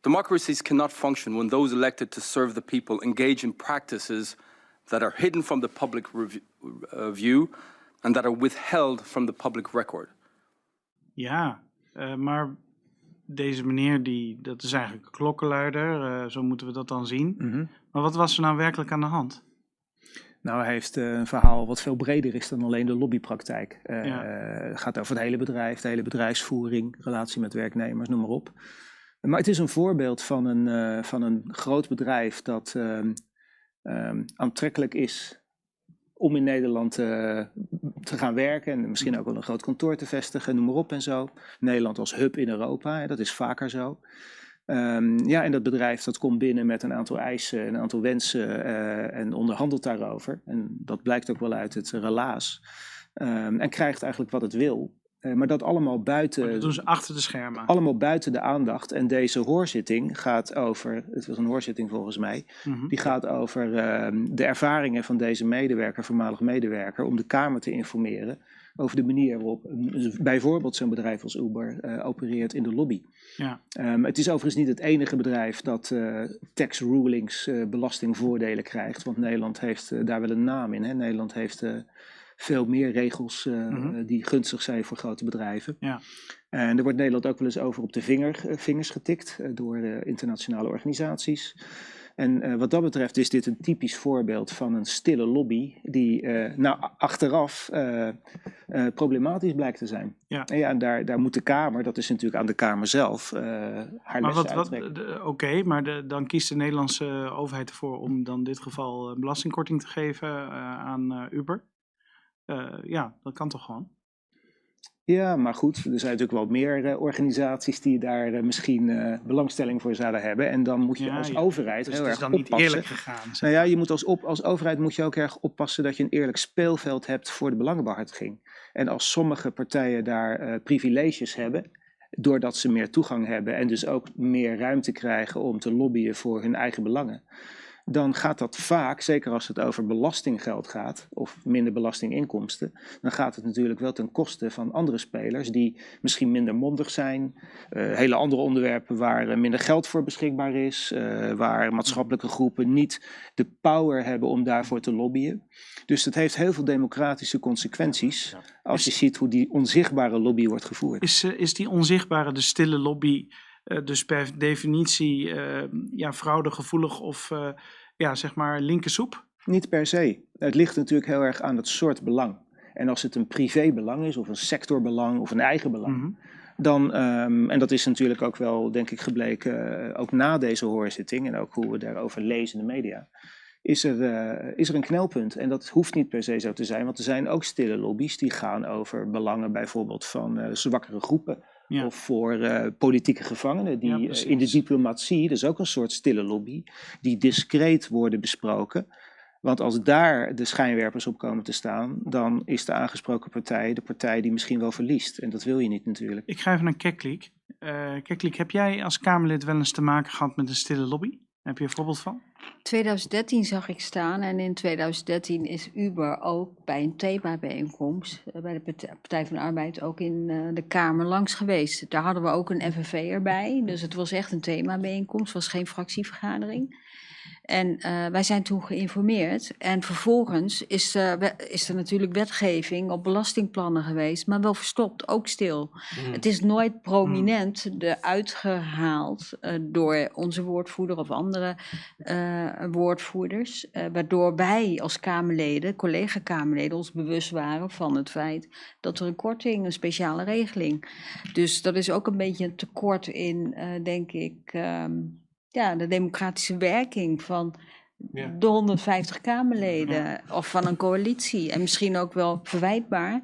Democracies cannot function when those elected to serve the people engage in practices that are hidden from the public uh, view and that are withheld from the public record. Ja, uh, maar deze meneer, die, dat is eigenlijk een klokkenluider, uh, zo moeten we dat dan zien. Mm -hmm. Maar wat was er nou werkelijk aan de hand? Nou, hij heeft uh, een verhaal wat veel breder is dan alleen de lobbypraktijk. Uh, ja. Het gaat over het hele bedrijf, de hele bedrijfsvoering, relatie met werknemers, noem maar op. Maar het is een voorbeeld van een, uh, van een groot bedrijf dat um, aantrekkelijk is om in Nederland te gaan werken en misschien ook wel een groot kantoor te vestigen, noem maar op en zo. Nederland als hub in Europa, hè, dat is vaker zo. Um, ja, en dat bedrijf dat komt binnen met een aantal eisen, een aantal wensen uh, en onderhandelt daarover. En dat blijkt ook wel uit het relaas. En krijgt eigenlijk wat het wil. Uh, maar dat allemaal buiten. Maar dat doen ze achter de schermen. Allemaal buiten de aandacht. En deze hoorzitting gaat over. Het was een hoorzitting volgens mij. Mm -hmm. Die gaat over uh, de ervaringen van deze medewerker, voormalig medewerker. Om de Kamer te informeren over de manier waarop bijvoorbeeld zo'n bedrijf als Uber uh, opereert in de lobby. Ja. Um, het is overigens niet het enige bedrijf dat uh, tax rulings, uh, belastingvoordelen krijgt, want Nederland heeft daar wel een naam in. Hè? Nederland heeft veel meer regels mm -hmm. die gunstig zijn voor grote bedrijven. Ja. En er wordt Nederland ook wel eens over op de vinger, vingers getikt door internationale organisaties. En wat dat betreft is dit een typisch voorbeeld van een stille lobby die nou, achteraf problematisch blijkt te zijn. Ja. En, ja, en daar, daar moet de Kamer, dat is natuurlijk aan de Kamer zelf, haar maar wat, wat Oké, okay, maar de, dan kiest de Nederlandse overheid ervoor om dan in dit geval een belastingkorting te geven aan Uber. Ja, dat kan toch gewoon? Ja, maar goed, er zijn natuurlijk wel meer uh, organisaties die daar uh, misschien uh, belangstelling voor zouden hebben. En dan moet je ja, als ja. overheid dus heel erg oppassen. Het is dan niet eerlijk gegaan. Nou ja, je moet als, op, als overheid moet je ook erg oppassen dat je een eerlijk speelveld hebt voor de belangenbehartiging. En als sommige partijen daar privileges hebben, doordat ze meer toegang hebben en dus ook meer ruimte krijgen om te lobbyen voor hun eigen belangen dan gaat dat vaak, zeker als het over belastinggeld gaat, of minder belastinginkomsten, dan gaat het natuurlijk wel ten koste van andere spelers die misschien minder mondig zijn, uh, hele andere onderwerpen waar uh, minder geld voor beschikbaar is, uh, waar maatschappelijke groepen niet de power hebben om daarvoor te lobbyen. Dus dat heeft heel veel democratische consequenties als je ziet hoe die onzichtbare lobby wordt gevoerd. Is, is die onzichtbare, de stille lobby, dus per definitie ja, fraudegevoelig of ja, zeg maar linkersoep? Niet per se. Het ligt natuurlijk heel erg aan het soort belang. En als het een privébelang is, of een sectorbelang, of een eigen belang, mm -hmm. dan, um, en dat is natuurlijk ook wel, denk ik, gebleken, ook na deze hoorzitting, en ook hoe we daarover lezen in de media, is er, uh, is er een knelpunt. En dat hoeft niet per se zo te zijn, want er zijn ook stille lobby's die gaan over belangen bijvoorbeeld van uh, zwakkere groepen ja. Of voor uh, politieke gevangenen die ja, in de diplomatie, dat is ook een soort stille lobby, die discreet worden besproken. Want als daar de schijnwerpers op komen te staan, dan is de aangesproken partij de partij die misschien wel verliest. En dat wil je niet natuurlijk. Ik ga even naar Keklik. Uh, Keklik, heb jij als Kamerlid wel eens te maken gehad met een stille lobby? Heb je een voorbeeld van? 2013 zag ik staan en in 2013 is Uber ook bij een themabijeenkomst eh, bij de Partij van de Arbeid ook in uh, de Kamer langs geweest. Daar hadden we ook een FNV erbij, dus het was echt een themabijeenkomst, het was geen fractievergadering. En uh, wij zijn toen geïnformeerd. En vervolgens is, uh, is er natuurlijk wetgeving op belastingplannen geweest, maar wel verstopt, ook stil. Mm. Het is nooit prominent mm. eruit gehaald uh, door onze woordvoerder of andere woordvoerders, waardoor wij als Kamerleden, collega-Kamerleden, ons bewust waren van het feit dat er een korting, een speciale regeling. Dus dat is ook een beetje een tekort in, denk ik. Um, ja, de democratische werking van ja. de 150 Kamerleden of van een coalitie. En misschien ook wel verwijtbaar.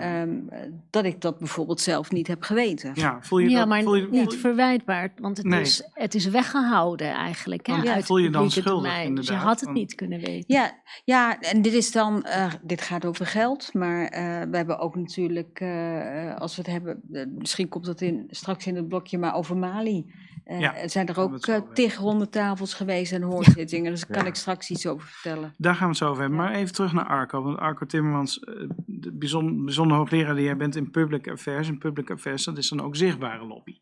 Um, dat ik dat bijvoorbeeld zelf niet heb geweten. Ja, voel je ja dat, maar voel je, niet verwijtbaar, want het, nee. is, het is weggehouden eigenlijk. Hè, ja, voel je dan schuldig inderdaad? Dus je had het niet kunnen weten. Ja, ja en dit is dan, uh, dit gaat over geld, maar uh, we hebben ook natuurlijk, uh, als we het hebben, misschien komt dat in, straks in het blokje, maar over Mali. Uh, ja, zijn er ook uh, tig ronde tafels geweest en hoorzittingen. Dus daar kan ik straks iets over vertellen. Daar gaan we het zo over hebben. Maar even terug naar Arco. Want Arco Timmermans, uh, de bijzonder, bijzonder hoogleraar die jij bent in public affairs. En public affairs, dat is dan ook zichtbare lobby.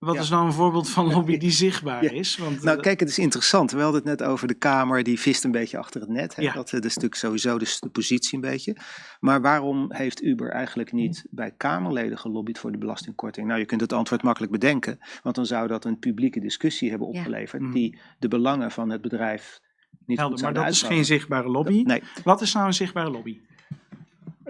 Wat ja. is nou een voorbeeld van <laughs> lobby die zichtbaar ja. is? Want, nou, kijk, het is interessant. We hadden het net over de Kamer, die vist een beetje achter het net. Hè? Ja. Dat, dat, is natuurlijk sowieso dus de positie een beetje. Maar waarom heeft Uber eigenlijk niet bij Kamerleden gelobbyd voor de belastingkorting? Nou, je kunt het antwoord makkelijk bedenken, want dan zou dat een publieke discussie hebben opgeleverd, mm. die de belangen van het bedrijf niet Helder, goed Maar dat is geen zichtbare lobby. Nee. Wat is nou een zichtbare lobby?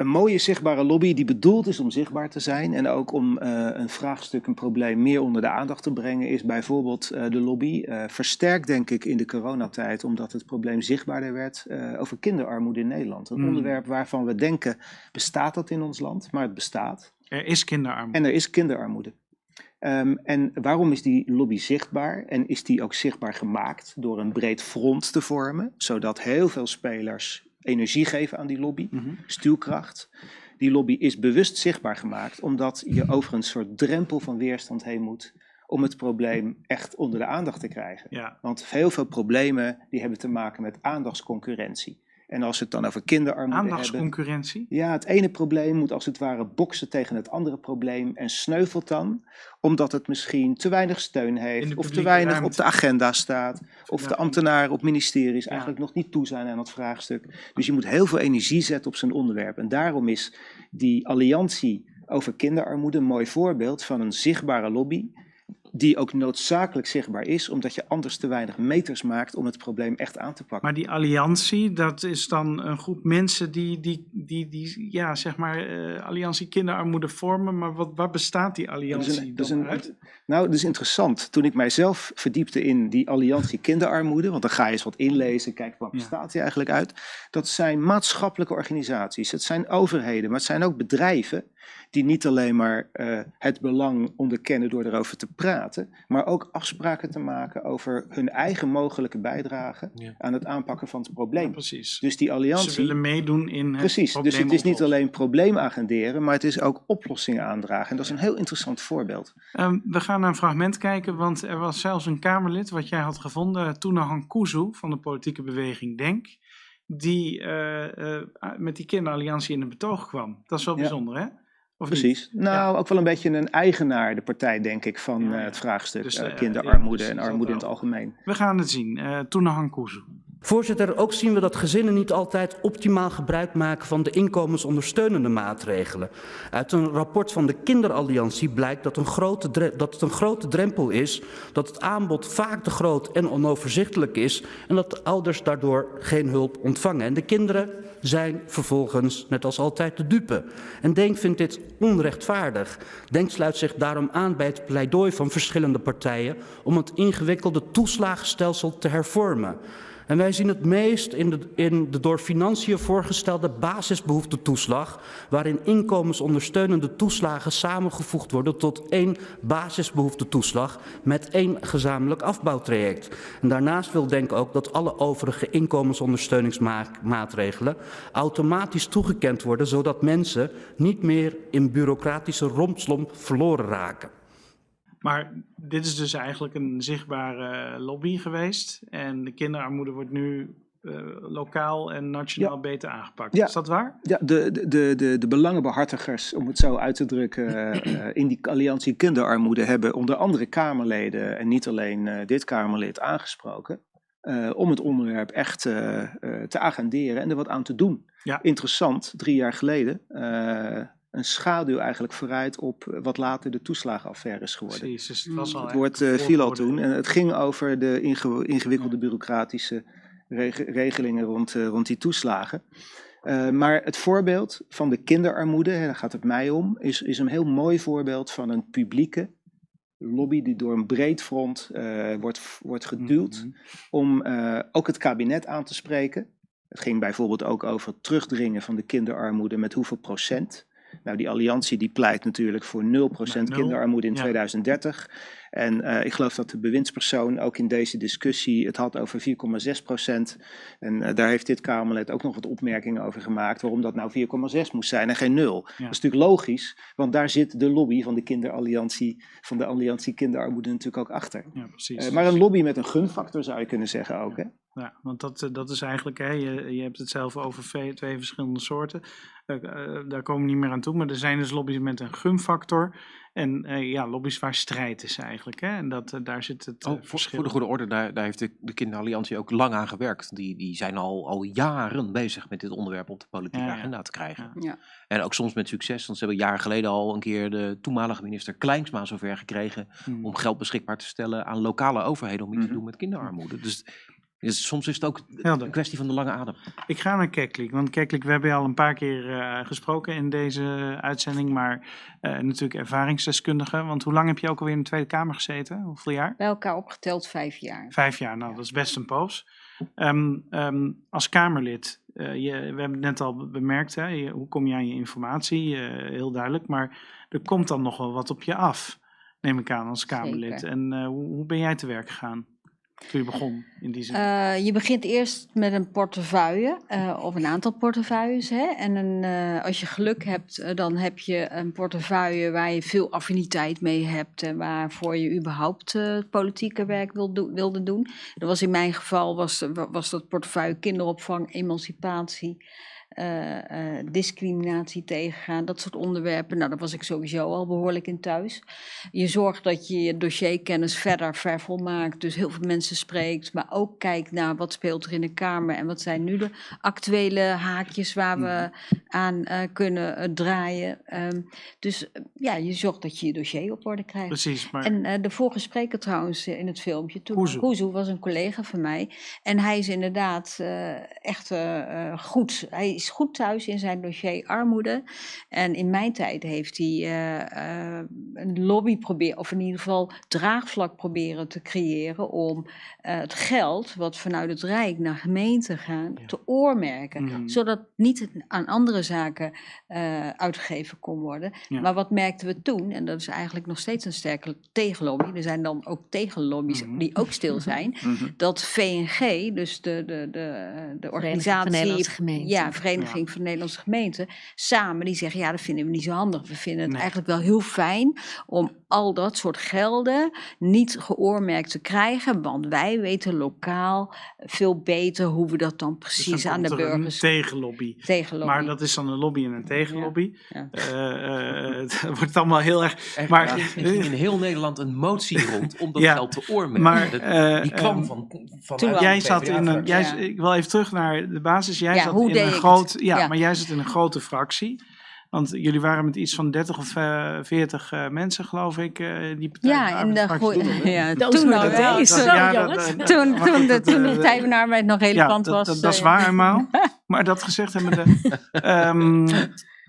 Een mooie zichtbare lobby die bedoeld is om zichtbaar te zijn en ook om uh, een vraagstuk, een probleem meer onder de aandacht te brengen, is bijvoorbeeld uh, de lobby. Uh, versterkt denk ik in de coronatijd, omdat het probleem zichtbaarder werd, over kinderarmoede in Nederland. Een mm. onderwerp waarvan we denken, bestaat dat in ons land? Maar het bestaat. Er is kinderarmoede. En er is kinderarmoede. Um, en waarom is die lobby zichtbaar? En is die ook zichtbaar gemaakt door een breed front te vormen, zodat heel veel spelers energie geven aan die lobby, mm -hmm. stuwkracht. Die lobby is bewust zichtbaar gemaakt, omdat je over een soort drempel van weerstand heen moet om het probleem echt onder de aandacht te krijgen. Ja. Want heel veel problemen die hebben te maken met aandachtsconcurrentie. En als we het dan over kinderarmoede Aandachtsconcurrentie? Hebben, ja, het ene probleem moet als het ware boksen tegen het andere probleem en sneuvelt dan omdat het misschien te weinig steun heeft of te weinig ruimte. op de agenda staat of de ambtenaren op ministeries ja. eigenlijk nog niet toe zijn aan het vraagstuk. Dus je moet heel veel energie zetten op zijn onderwerp. En daarom is die alliantie over kinderarmoede een mooi voorbeeld van een zichtbare lobby die ook noodzakelijk zichtbaar is, omdat je anders te weinig meters maakt om het probleem echt aan te pakken. Maar die alliantie, dat is dan een groep mensen die, die, die, die ja, zeg maar, uh, alliantie kinderarmoede vormen. Maar wat, waar bestaat die alliantie dat is een, dat is een, uit? Nou, dat is interessant. Toen ik mijzelf verdiepte in die alliantie kinderarmoede, want dan ga je eens wat inlezen, kijken waar bestaat ja. die eigenlijk uit. Dat zijn maatschappelijke organisaties, het zijn overheden, maar het zijn ook bedrijven die niet alleen maar uh, het belang onderkennen door erover te praten, maar ook afspraken te maken over hun eigen mogelijke bijdrage ja. aan het aanpakken van het probleem. Ja, precies. Dus die alliantie. Ze willen meedoen in het Precies, dus het is niet alleen probleem agenderen, maar het is ook oplossingen aandragen. En dat is een heel interessant voorbeeld. Um, we gaan naar een fragment kijken, want er was zelfs een Kamerlid, wat jij had gevonden, Tuna Hankuzu van de politieke beweging Denk die uh, uh, met die kinderalliantie in een betoog kwam. Dat is wel bijzonder, hè? Of Precies. Niet? Nou, ja. ook wel een beetje een eigenaar, de partij, denk ik, van ja, ja. het vraagstuk dus, kinderarmoede en armoede in het algemeen. We gaan het zien. Uh, Tuna Hankuzu. Voorzitter, ook zien we dat gezinnen niet altijd optimaal gebruik maken van de inkomensondersteunende maatregelen. Uit een rapport van de Kinderalliantie blijkt dat, een grote dat het een grote drempel is, dat het aanbod vaak te groot en onoverzichtelijk is en dat de ouders daardoor geen hulp ontvangen. En de kinderen zijn vervolgens net als altijd de dupe. En Denk vindt dit onrechtvaardig. Denk sluit zich daarom aan bij het pleidooi van verschillende partijen om het ingewikkelde toeslagenstelsel te hervormen. En wij zien het meest in de, in de door financiën voorgestelde basisbehoeftetoeslag, waarin inkomensondersteunende toeslagen samengevoegd worden tot één basisbehoeftetoeslag met één gezamenlijk afbouwtraject. En daarnaast wil Denk ook dat alle overige inkomensondersteuningsmaatregelen automatisch toegekend worden, zodat mensen niet meer in bureaucratische rompslomp verloren raken. Maar dit is dus eigenlijk een zichtbare lobby geweest. En de kinderarmoede wordt nu uh, lokaal en nationaal ja. beter aangepakt. Ja. Is dat waar? Ja, de, de, de, de belangenbehartigers, om het zo uit te drukken, uh, in die alliantie kinderarmoede hebben onder andere Kamerleden en niet alleen uh, dit Kamerlid aangesproken. om het onderwerp echt te agenderen en er wat aan te doen. Ja. Interessant, drie jaar geleden een schaduw eigenlijk vooruit op wat later de toeslagenaffaire is geworden. Precies, dus het was al het woord uh, viel al toen en het ging over de ingewikkelde bureaucratische regelingen rond, uh, rond die toeslagen. Uh, maar het voorbeeld van de kinderarmoede, hè, daar gaat het mij om, is, is een heel mooi voorbeeld van een publieke lobby die door een breed front uh, wordt, wordt geduwd mm -hmm. om ook het kabinet aan te spreken. Het ging bijvoorbeeld ook over het terugdringen van de kinderarmoede met hoeveel procent. Nou, die alliantie die pleit natuurlijk voor 0% nou, kinderarmoede in ja. 2030. En uh, ik geloof dat de bewindspersoon ook in deze discussie het had over 4,6% En uh, daar heeft dit Kamerlid ook nog wat opmerkingen over gemaakt. Waarom dat nou 4,6 moest zijn en geen 0. Ja. Dat is natuurlijk logisch, want daar zit de lobby van de kinderalliantie, van de alliantie kinderarmoede natuurlijk ook achter. Ja, precies. Uh, maar een lobby met een gunfactor zou je kunnen zeggen ook. Hè? Ja, want dat, dat is eigenlijk, hè, je, je hebt het zelf over twee verschillende soorten. daar komen we niet meer aan toe, maar er zijn dus lobby's met een gunfactor. En uh, ja, lobby's waar strijd is eigenlijk. Hè? En dat, uh, daar zit het uh, oh, voor, verschil. Voor de goede orde, daar, daar heeft de, de Kinderalliantie ook lang aan gewerkt. Die, die zijn al, al jaren bezig met dit onderwerp op de politieke ja, agenda te krijgen. Ja. En ook soms met succes, want ze hebben jaren geleden al een keer de toenmalige minister Kleinsma zover gekregen Hmm. om geld beschikbaar te stellen aan lokale overheden om iets Mhm. te doen met kinderarmoede. Dus, dus soms is het ook Helder. een kwestie van de lange adem. Ik ga naar Keklik, want Keklik, we hebben je al een paar keer eh, gesproken in deze uitzending, maar eh, natuurlijk ervaringsdeskundige. Want hoe lang heb je ook alweer in de Tweede Kamer gezeten? Hoeveel jaar? Bij elkaar opgeteld vijf jaar. Vijf jaar, nou dat is best een poos. Ehm, ehm, als Kamerlid, eh, je, we hebben het net al bemerkt, hè, je- hoe kom je aan je informatie? Eh, heel duidelijk, maar er komt dan nog wel wat op je af, neem ik aan als Kamerlid. Zeker. En eh, hoe, hoe ben jij te werk gegaan toen je begon in die zin? Eh, je begint eerst met een portefeuille, eh, of een aantal portefeuilles. Hè? En een, eh, als je geluk hebt, dan heb je een portefeuille waar je veel affiniteit mee hebt. En waarvoor je überhaupt politieke werk wil wilde doen. Dat was in mijn geval, was, was dat portefeuille kinderopvang, emancipatie. Eh, eh, discriminatie tegengaan, dat soort onderwerpen. Nou, daar was ik sowieso al behoorlijk in thuis. Je zorgt dat je je dossierkennis verder vervolmaakt, dus heel veel mensen spreekt, maar ook kijkt naar wat speelt er in de Kamer en wat zijn nu de actuele haakjes waar we aan eh, kunnen draaien. Ehm, dus ja, je zorgt dat je je dossier op orde krijgt. Precies, maar En de vorige spreker trouwens in het filmpje, toen Kuzu. Kuzu was een collega van mij. En hij is inderdaad echt goed. Hij is goed thuis in zijn dossier armoede. En in mijn tijd heeft hij eh, eh, een lobby proberen, of in ieder geval draagvlak proberen te creëren om eh, het geld wat vanuit het Rijk naar gemeenten gaan te oormerken. Mhm. Zodat niet het aan andere zaken eh, uitgegeven kon worden. Ja. Maar wat merkten we toen, en dat is eigenlijk nog steeds een sterke tegenlobby, er zijn dan ook tegenlobby's Mhm. die ook stil zijn, Mhm. dat VNG, dus de, de, de, de organisatie, van Nederlandse Gemeenten. ja, Vereniging van Nederlandse Gemeenten, samen die zeggen, ja, dat vinden we niet zo handig. We vinden het Nee. eigenlijk wel heel fijn om al dat soort gelden niet geoormerkt te krijgen, want wij weten lokaal veel beter hoe we dat dan dus precies dan aan de er burgers tegenlobby. tegenlobby. Maar dat is dan een lobby en een tegenlobby. Ja. Eh, eh, het <laughs> wordt allemaal heel erg. Er, Maar- er ging in heel Nederland een motie <laughs> rond om dat Ja, geld te oormerken. maar, Dat- eh, die kwam van, van. Jij zat in een. Jij, Ja. Ik wil even terug naar de basis. Jij Ja, zat hoe in deed een ik het? Groot. Ja, Ja. maar jij zat in een grote fractie. Want jullie waren met iets van 30 of eh 40 eh, mensen, geloof ik, eh, die partij. Ja, de goeie- <laughs> toen, hè? ja, toen al the wel. Zo, Toen, toen, de, toen de eh, Partij van de Arbeid nog relevant was. dat, dat is eh, waar eenmaal. <laughs> maar dat gezegd hebben de. ehm,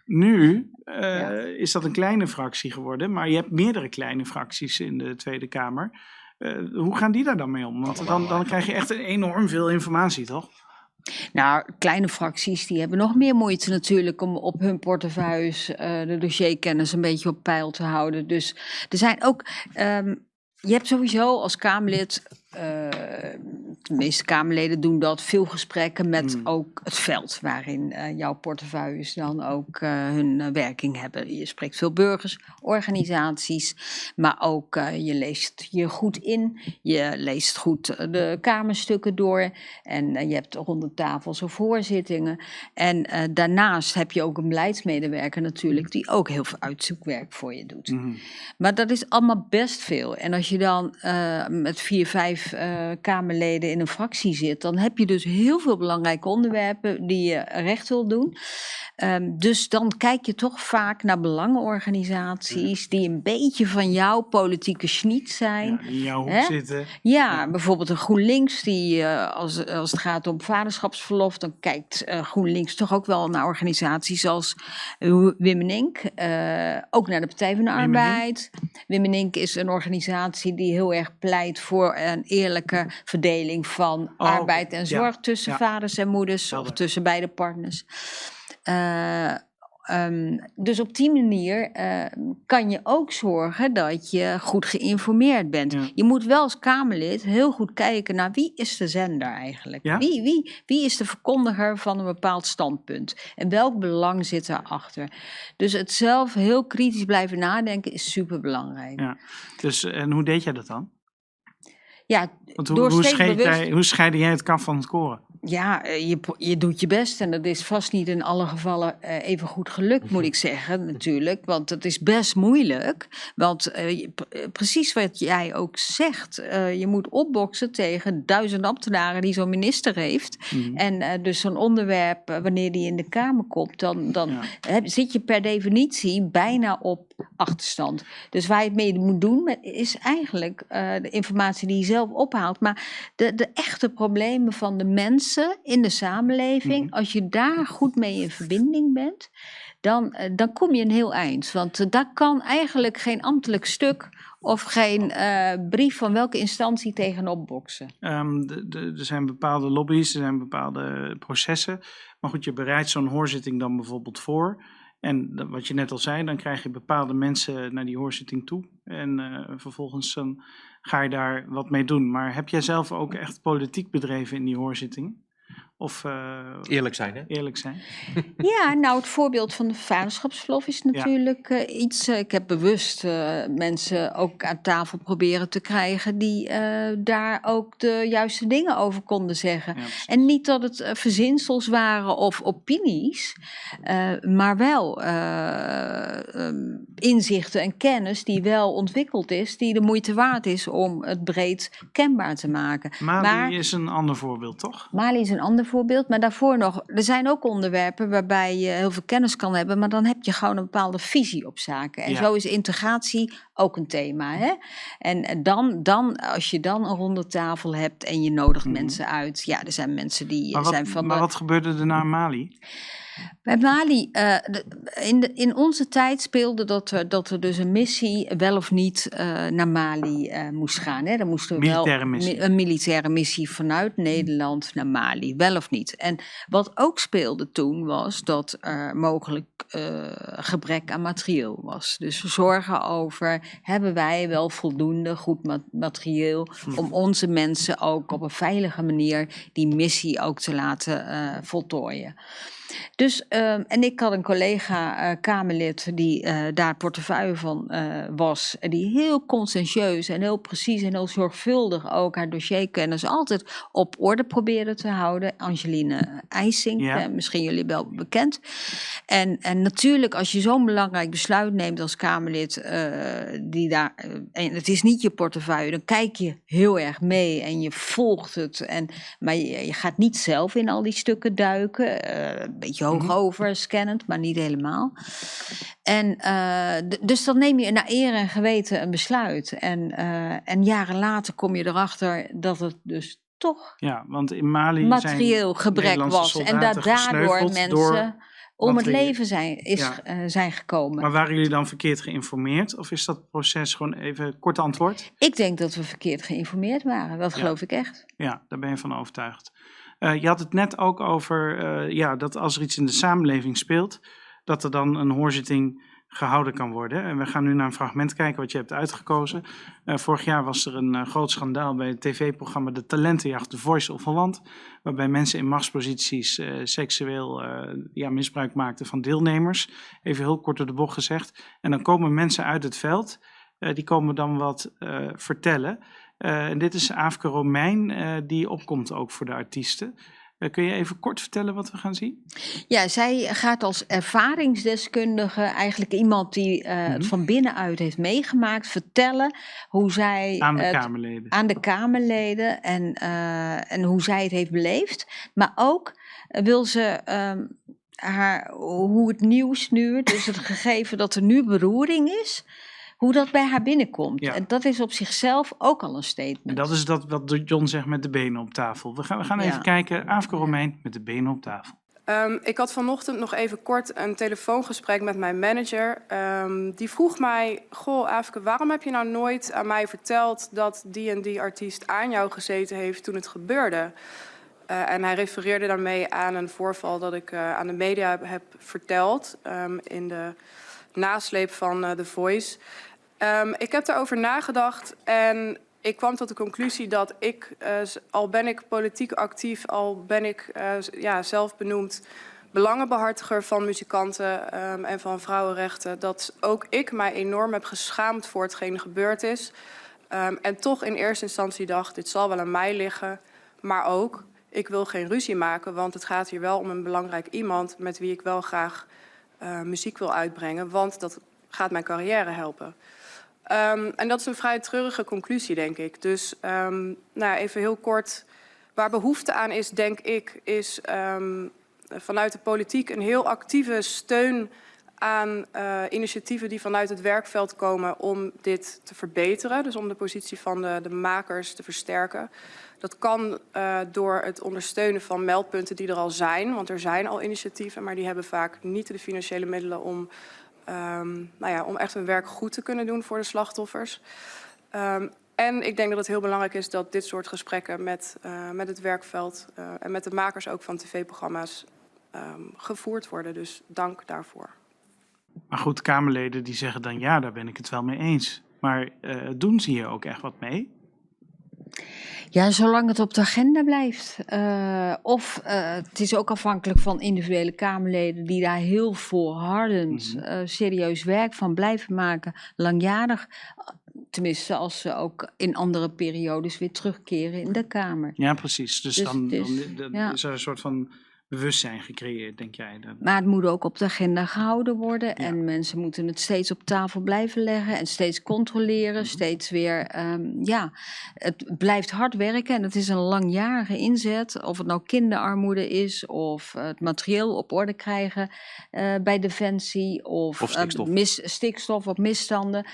nu eh, Ja. is dat een kleine fractie geworden, maar je hebt meerdere kleine fracties in de Tweede Kamer. Eh, hoe gaan die daar dan mee om? Want dan, dan krijg je echt enorm veel informatie, toch? Nou, kleine fracties die hebben nog meer moeite natuurlijk om op hun portefeuilles eh, de dossierkennis een beetje op peil te houden. Dus er zijn ook, ehm, je hebt sowieso als Kamerlid eh, de meeste Kamerleden doen dat. Veel gesprekken met Mm. ook het veld waarin eh, jouw portefeuilles dan ook eh, hun eh, werking hebben. Je spreekt veel burgers, organisaties, maar ook je leest je goed in. Je leest goed de kamerstukken door en je hebt rond tafels of hoorzittingen. En daarnaast heb je ook een beleidsmedewerker natuurlijk die ook heel veel uitzoekwerk voor je doet. Mhm. Maar dat is allemaal best veel. En als je dan met vier, vijf Kamerleden in een fractie zit, dan heb je dus heel veel belangrijke onderwerpen die je recht wil doen. Ehm, dus dan kijk je toch vaak naar belangenorganisaties die een beetje van jouw politieke schniet zijn. Ja, in jouw hoek Hè? zitten. Ja, bijvoorbeeld een GroenLinks, die eh, als, als het gaat om vaderschapsverlof, dan kijkt eh, GroenLinks toch ook wel naar organisaties als uh, Wimmenink, uh, ook naar de Partij van de Arbeid. Wimmenink is een organisatie die heel erg pleit voor een eerlijke verdeling van Oh, arbeid en zorg ja, tussen ja. vaders en moeders of tussen beide partners. Eh, ehm, dus op die manier eh, kan je ook zorgen dat je goed geïnformeerd bent. Ja. Je moet wel als Kamerlid heel goed kijken naar wie is de zender eigenlijk? Wie, wie, wie is de verkondiger van een bepaald standpunt? En welk belang zit daarachter? Dus het zelf heel kritisch blijven nadenken is superbelangrijk. Ja. Dus, en hoe deed jij dat dan? Ja, Want hoe, door hoe, scheid bewust- jij, hoe scheidde jij het kaf van het koren? Ja, eh, je, je doet je best en dat is vast niet in alle gevallen eh, even goed gelukt, moet ik zeggen, natuurlijk. Want het is best moeilijk. Want eh, precies wat jij ook zegt, je moet opboksen tegen duizend ambtenaren die zo'n minister heeft. Mhm. En dus zo'n onderwerp, wanneer die in de Kamer komt, dan, dan Ja. heb- zit je per definitie bijna op achterstand. Dus waar je het mee moet doen, is eigenlijk eh, de informatie die je zelf ophaalt. Maar de, de echte problemen van de mensen in de samenleving, Mhm. als je daar goed mee in verbinding bent, dan, eh, dan kom je een heel eind. Want eh, daar kan eigenlijk geen ambtelijk stuk of geen brief van welke instantie tegenop boksen. Ehm, de- de- er zijn bepaalde lobby's, er zijn bepaalde processen. Maar goed, je bereidt zo'n hoorzitting dan bijvoorbeeld voor. En wat je net al zei, dan krijg je bepaalde mensen naar die hoorzitting toe. En eh, vervolgens dan ga je daar wat mee doen. Maar heb jij zelf ook echt politiek bedreven in die hoorzitting? Of eh, Eerlijk zijn, hè? eerlijk zijn? <laughs> Ja, nou het voorbeeld van de vaderschapsverlof is natuurlijk eh, iets. eh, ik heb bewust eh, mensen ook aan tafel proberen te krijgen die eh, daar ook de juiste dingen over konden zeggen. Ja. En niet dat het verzinsels waren of opinies, eh, maar wel eh, ehm, inzichten en kennis die wel ontwikkeld is, die de moeite waard is om het breed kenbaar te maken. Mali maar- is een ander voorbeeld, toch? Mali is een ander voorbeeld, maar daarvoor nog, er zijn ook onderwerpen waarbij je heel veel kennis kan hebben, maar dan heb je gewoon een bepaalde visie op zaken. En Ja. zo is integratie ook een thema. Hè? En eh, dan, dan, als je dan een ronde tafel hebt en je nodigt Mhm. mensen uit, ja, er zijn mensen die eh, Maar wat, zijn van maar de- wat gebeurde er na Mali? Bij Mali, eh, in, de, in onze tijd speelde dat er, dat er dus een missie wel of niet eh, naar Mali eh, moest gaan. Hè. Er moest er Militaire wel missie. mi- een militaire missie vanuit Nederland naar Mali, wel of niet. En wat ook speelde toen was dat er mogelijk eh, gebrek aan materieel was. Dus zorgen over, hebben wij wel voldoende goed ma- materieel om onze mensen ook op een veilige manier die missie ook te laten eh, voltooien. Dus, ehm, en ik had een collega, eh, Kamerlid, die eh, daar portefeuille van eh, was. En die heel conscientieus en heel precies en heel zorgvuldig ook haar dossierkennis altijd op orde probeerde te houden. Angeline IJsink, Ja. eh, misschien jullie wel bekend. En, en natuurlijk, als je zo'n belangrijk besluit neemt als Kamerlid, die daar, en het is niet je portefeuille, dan kijk je heel erg mee en je volgt het. En, maar je, je gaat niet zelf in al die stukken duiken. Beetje hoog Mhm. over, scannend, maar niet helemaal. En eh, d- dus dan neem je naar eer en geweten een besluit. En, eh, en jaren later kom je erachter dat het dus toch Ja, want in Mali materieel zijn gebrek was. En dat daardoor mensen door om het leven zijn, is, Ja. eh, zijn gekomen. Maar waren jullie dan verkeerd geïnformeerd? Of is dat proces gewoon even kort antwoord? Ik denk dat we verkeerd geïnformeerd waren. Dat Ja. geloof ik echt. Ja, daar ben je van overtuigd. Eh, je had het net ook over eh, ja, dat als er iets in de samenleving speelt, dat er dan een hoorzitting gehouden kan worden. En we gaan nu naar een fragment kijken wat je hebt uitgekozen. Uh, vorig jaar was er een groot schandaal bij het tv-programma De Talentenjacht The Voice of Holland, waarbij mensen in machtsposities seksueel ja, misbruik maakten van deelnemers. Even heel kort door de bocht gezegd. En dan komen mensen uit het veld, die komen dan wat vertellen. En dit is Aafke Romein, die opkomt ook voor de artiesten. Eh, kun je even kort vertellen wat we gaan zien? Ja, zij gaat als ervaringsdeskundige, eigenlijk iemand die het van binnenuit heeft meegemaakt, vertellen hoe zij. Aan de Kamerleden. Aan de Kamerleden en, en hoe zij het heeft beleefd. Maar ook wil ze. Um, haar, hoe het nieuws nu, dus het gegeven dat er nu beroering is, hoe dat bij haar binnenkomt. En dat is op zichzelf ook al een statement. En dat is dat wat John zegt met de benen op tafel. We gaan, we gaan even kijken, Aafke Romein met de benen op tafel. Um, ik had vanochtend nog even kort een telefoongesprek met mijn manager. Um, die vroeg mij, goh Aafke, waarom heb je nou nooit aan mij verteld dat die en die artiest aan jou gezeten heeft toen het gebeurde? Uh, en hij refereerde daarmee aan een voorval dat ik uh, aan de media heb verteld um, in de nasleep van uh, The Voice. Um, ik heb daarover nagedacht en ik kwam tot de conclusie dat ik, uh, al ben ik politiek actief, al ben ik uh, ja, zelf benoemd belangenbehartiger van muzikanten um, en van vrouwenrechten, dat ook ik mij enorm heb geschaamd voor hetgeen gebeurd is. Um, en toch in eerste instantie dacht, dit zal wel aan mij liggen, maar ook, ik wil geen ruzie maken, want het gaat hier wel om een belangrijk iemand met wie ik wel graag uh, muziek wil uitbrengen, want dat gaat mijn carrière helpen. Um, en dat is een vrij treurige conclusie, denk ik. Dus um, nou, even heel kort. Waar behoefte aan is, denk ik, is um, vanuit de politiek een heel actieve steun aan uh, initiatieven die vanuit het werkveld komen om dit te verbeteren. Dus om de positie van de, de makers te versterken. Dat kan uh, door het ondersteunen van meldpunten die er al zijn. Want er zijn al initiatieven, maar die hebben vaak niet de financiële middelen om Um, nou ja, om echt hun werk goed te kunnen doen voor de slachtoffers. Um, en ik denk dat het heel belangrijk is dat dit soort gesprekken met, uh, met het werkveld uh, en met de makers ook van tv-programma's um, gevoerd worden. Dus dank daarvoor. Maar goed, Kamerleden die zeggen dan ja, daar ben ik het wel mee eens. Maar uh, doen ze hier ook echt wat mee? Ja, zolang het op de agenda blijft. Uh, of uh, het is ook afhankelijk van individuele Kamerleden die daar heel volhardend, mm -hmm. uh, serieus werk van blijven maken, langjarig. Tenminste, als ze ook in andere periodes weer terugkeren in de Kamer. Ja, precies. Dus, dus dan, dan, dan ja. is er een soort van bewustzijn gecreëerd, denk jij? Dan? Maar het moet ook op de agenda gehouden worden. Ja. En mensen moeten het steeds op tafel blijven leggen en steeds controleren. Mm -hmm. Steeds weer, um, ja, het blijft hard werken en het is een langjarige inzet. Of het nou kinderarmoede is, of het materieel op orde krijgen uh, bij Defensie, of, of stikstof. Uh, mis, stikstof of misstanden.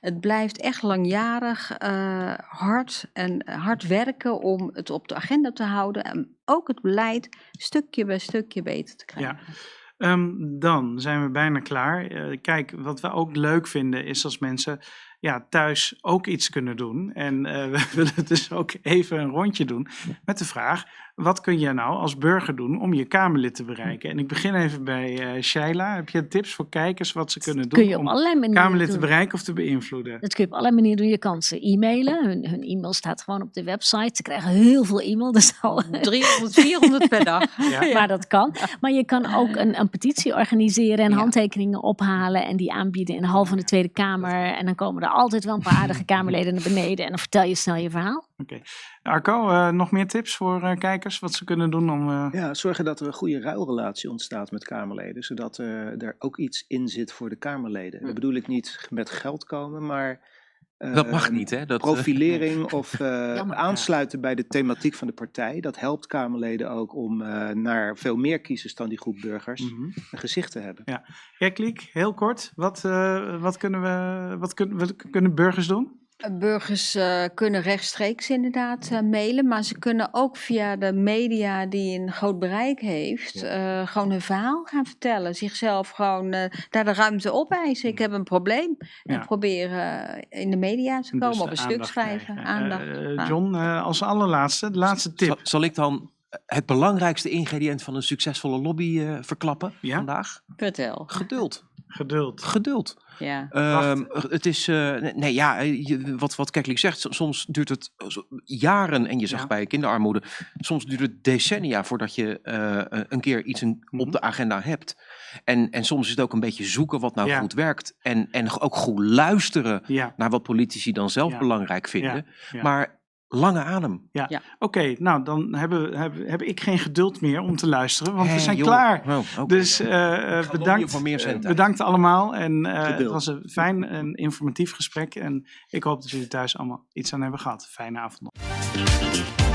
Het blijft echt langjarig uh, hard en hard werken om het op de agenda te houden. En ook het beleid stukje bij stukje beter te krijgen. Ja. Um, dan zijn we bijna klaar. Uh, kijk, wat we ook leuk vinden is als mensen ja, thuis ook iets kunnen doen. En uh, <laughs> we willen dus ook even een rondje doen met de vraag: wat kun je nou als burger doen om je Kamerlid te bereiken? En ik begin even bij uh, Shaila. Heb je tips voor kijkers wat ze kunnen doen kun je op om Kamerlid doen. te bereiken of te beïnvloeden? Dat kun je op allerlei manieren doen. Je kan ze e-mailen. Hun, hun, e-mail staat gewoon op de website. Ze krijgen heel veel e-mail. Dus al 300, 400 per dag. <laughs> Ja. Maar dat kan. Maar je kan ook een, een petitie organiseren en ja. handtekeningen ophalen en die aanbieden in de hal van de Tweede Kamer. En dan komen er altijd wel een paar aardige Kamerleden naar beneden en dan vertel je snel je verhaal. Oké. Okay. Arco, uh, nog meer tips voor uh, kijkers wat ze kunnen doen om. Uh... Ja, zorgen dat er een goede ruilrelatie ontstaat met Kamerleden, zodat er ook iets in zit voor de Kamerleden. Dat bedoel ik niet met geld komen, maar. dat mag niet, hè? Dat, profilering <laughs> of aansluiten ja. bij de thematiek van de partij. Dat helpt Kamerleden ook om naar veel meer kiezers dan die groep burgers mm -hmm. een gezicht te hebben. Ja, ja Kliek, heel kort. Wat, wat, kunnen, we, wat kun, wat kunnen burgers doen? Burgers uh, kunnen rechtstreeks inderdaad uh, mailen, maar ze kunnen ook via de media die een groot bereik heeft, ja. uh, gewoon hun verhaal gaan vertellen. Zichzelf gewoon daar de ruimte opeisen. Ik heb een probleem. Ja. En proberen in de media te komen, dus op een stuk schrijven. Aandacht. John, als allerlaatste, de laatste tip. Zal, zal ik dan het belangrijkste ingrediënt van een succesvolle lobby verklappen ja? vandaag? Vertel. Geduld. Geduld. Geduld. Ja. Ehm, het is, eh, nee ja, je- wat, wat Keklik zegt, soms duurt het zo- jaren, en je zegt Ja. bij kinderarmoede, soms duurt het decennia voordat je eh, een keer iets in- Mhm. op de agenda hebt. En, en soms is het ook een beetje zoeken wat nou Ja. goed werkt. En, en ook goed luisteren Ja, naar wat politici dan zelf Ja. belangrijk vinden. ja. Maar lange adem. oké. nou, dan hebben, hebben, heb ik geen geduld meer om te luisteren, want we zijn joh. klaar. Oh. Dus eh, eh, bedankt, voor meer eh, bedankt allemaal. En eh, het was een fijn en informatief gesprek. En ik hoop dat jullie thuis allemaal iets aan hebben gehad. Fijne avond nog.